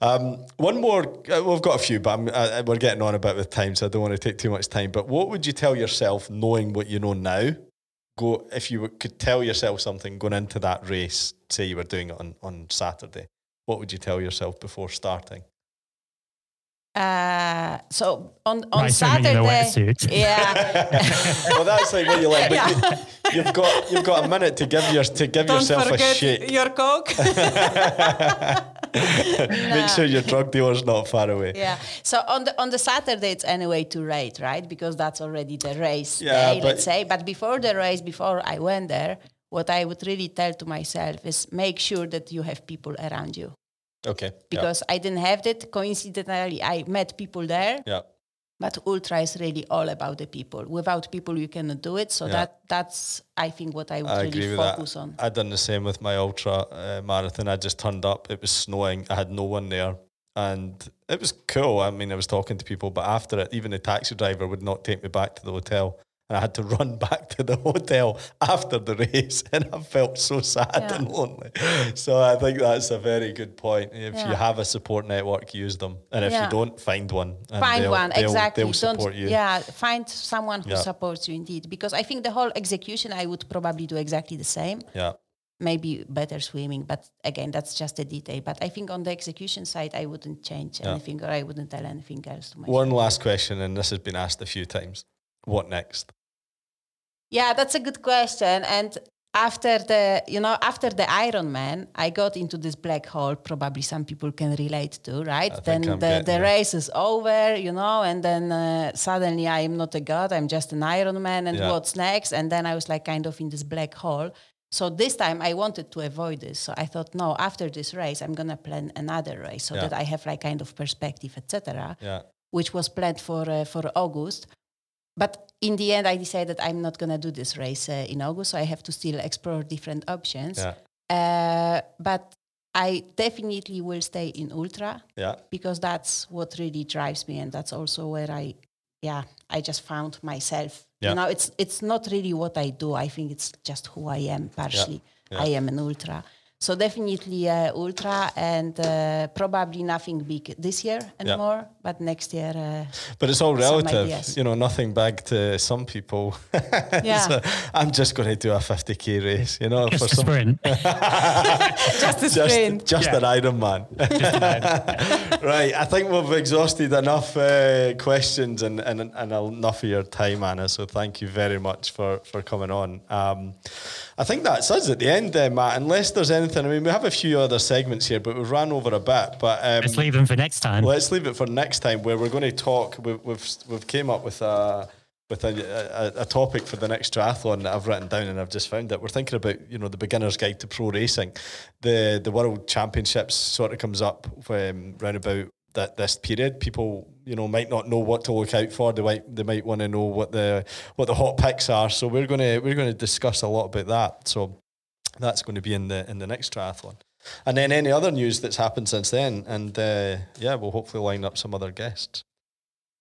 Um, one more, uh, we've got a few, but uh, we're getting on a bit with time, so I don't want to take too much time. But what would you tell yourself knowing what you know now? Go if you could tell yourself something going into that race, say you were doing it on, on Saturday, what would you tell yourself before starting? Uh, so on on Right, Saturday, yeah. well, that's like what you like. But Yeah. you, have got you've got a minute to give your to give Don't yourself a shake. your coke. Make sure your drug dealer's not far away. yeah. So on the on the Saturday, it's anyway too late, right? Because that's already the race Yeah, day, but- let's say. But before the race, before I went there, what I would really tell to myself is make sure that you have people around you. Okay. yeah, Because I didn't have that. Coincidentally, I met people there. Yeah. But ultra is really all about the people. Without people, you cannot do it. So Yeah. that that's I think what I would I really focus that. on. I done the same with my ultra uh, marathon. I just turned up. It was snowing. I had no one there, and it was cool. I mean, I was talking to people, but after it, even the taxi driver would not take me back to the hotel. I had to run back to the hotel after the race, and I felt so sad Yeah. and lonely. So I think that's a very good point. If you have a support network, use them, and if you don't, find one. find they'll- one they'll- exactly They'll support don't you. yeah find someone who Yeah. supports you indeed because i think the whole execution i would probably do exactly the same Yeah. maybe better swimming but again that's just a detail but i think on the execution side i wouldn't change Yeah. anything or i wouldn't tell anything else to myself One last question, and this has been asked a few times. What next? Yeah that's a good question and after the you know after the ironman i got into this black hole probably some people can relate to right I then the, getting the race is over you know and then uh, suddenly i am not a god i'm just an ironman and Yeah. what's next and then i was like kind of in this black hole so this time i wanted to avoid this so i thought no after this race i'm going to plan another race so Yeah. that i have like kind of perspective etc Yeah. which was planned for uh, for August. But in the end, I decided I'm not gonna do this race uh, in August, so I have to still explore different options. Yeah. Uh, but I definitely will stay in ultra Yeah. because that's what really drives me, and that's also where I, yeah, I just found myself. Yeah. You know, it's it's not really what I do. I think it's just who I am partially. Yeah. I am an ultra. So definitely uh, ultra, and uh, probably nothing big this year anymore. But next year, uh, But it's all Some relative, you know. Nothing big to some people. Yeah. So I'm just going to do a 50k race, you know, Just a sprint. just a just sprint. just Yeah. an Iron Man. right, I think we've exhausted enough uh, questions and, and and enough of your time, Anna. So thank you very much for for coming on. Um, I think that's us at the end, uh, Matt. Unless there's anything, I mean, we have a few other segments here, but we've ran over a bit. But um, Let's leave them for next time. Let's leave it for next time, where we're going to talk. We've we've, we've came up with a with a, a, a topic for the next triathlon that I've written down, and I've just found it. We're thinking about you know the beginner's guide to pro racing. The the world championships sort of comes up um, round about that this period. People you know might not know what to look out for. They might they might want to know what the what the hot picks are. So we're gonna we're gonna discuss a lot about that. So that's going to be in the in the next triathlon. And then any other news that's happened since then, and uh, yeah, we'll hopefully line up some other guests.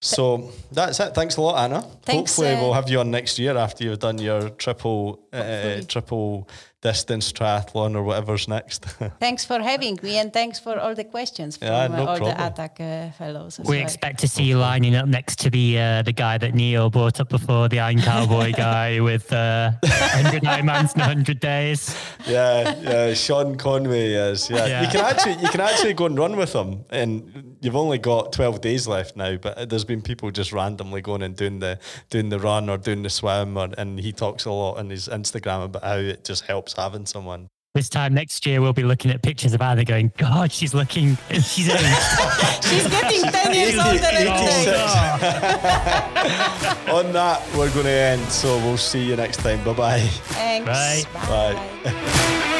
So that's it. Thanks a lot, Anna. Thanks, hopefully, uh, we'll have you on next year after you've done your triple uh, triple distance triathlon or whatever's next. Thanks for having me, and thanks for all the questions from Yeah, uh, no all problem. the ATAC uh, fellows. We well. expect to see you lining up next to the uh, the guy that Neil brought up before, the Iron Cowboy guy with uh, 100 Ironmans in 100 days. yeah, yeah. Sean Conway is. Yeah. Yeah. you can actually you can actually go and run with him, and you've only got twelve days left now. But there's been people just randomly going and doing the doing the run or doing the swim, or, and he talks a lot on his Instagram about how it just helps having someone. This time next year, we'll be looking at pictures of Anna going, God, she's looking, she's aged. She's getting 10 years 80 older every day. 86. On that, we're going to end. So we'll see you next time. Bye bye. Thanks. Bye. Bye.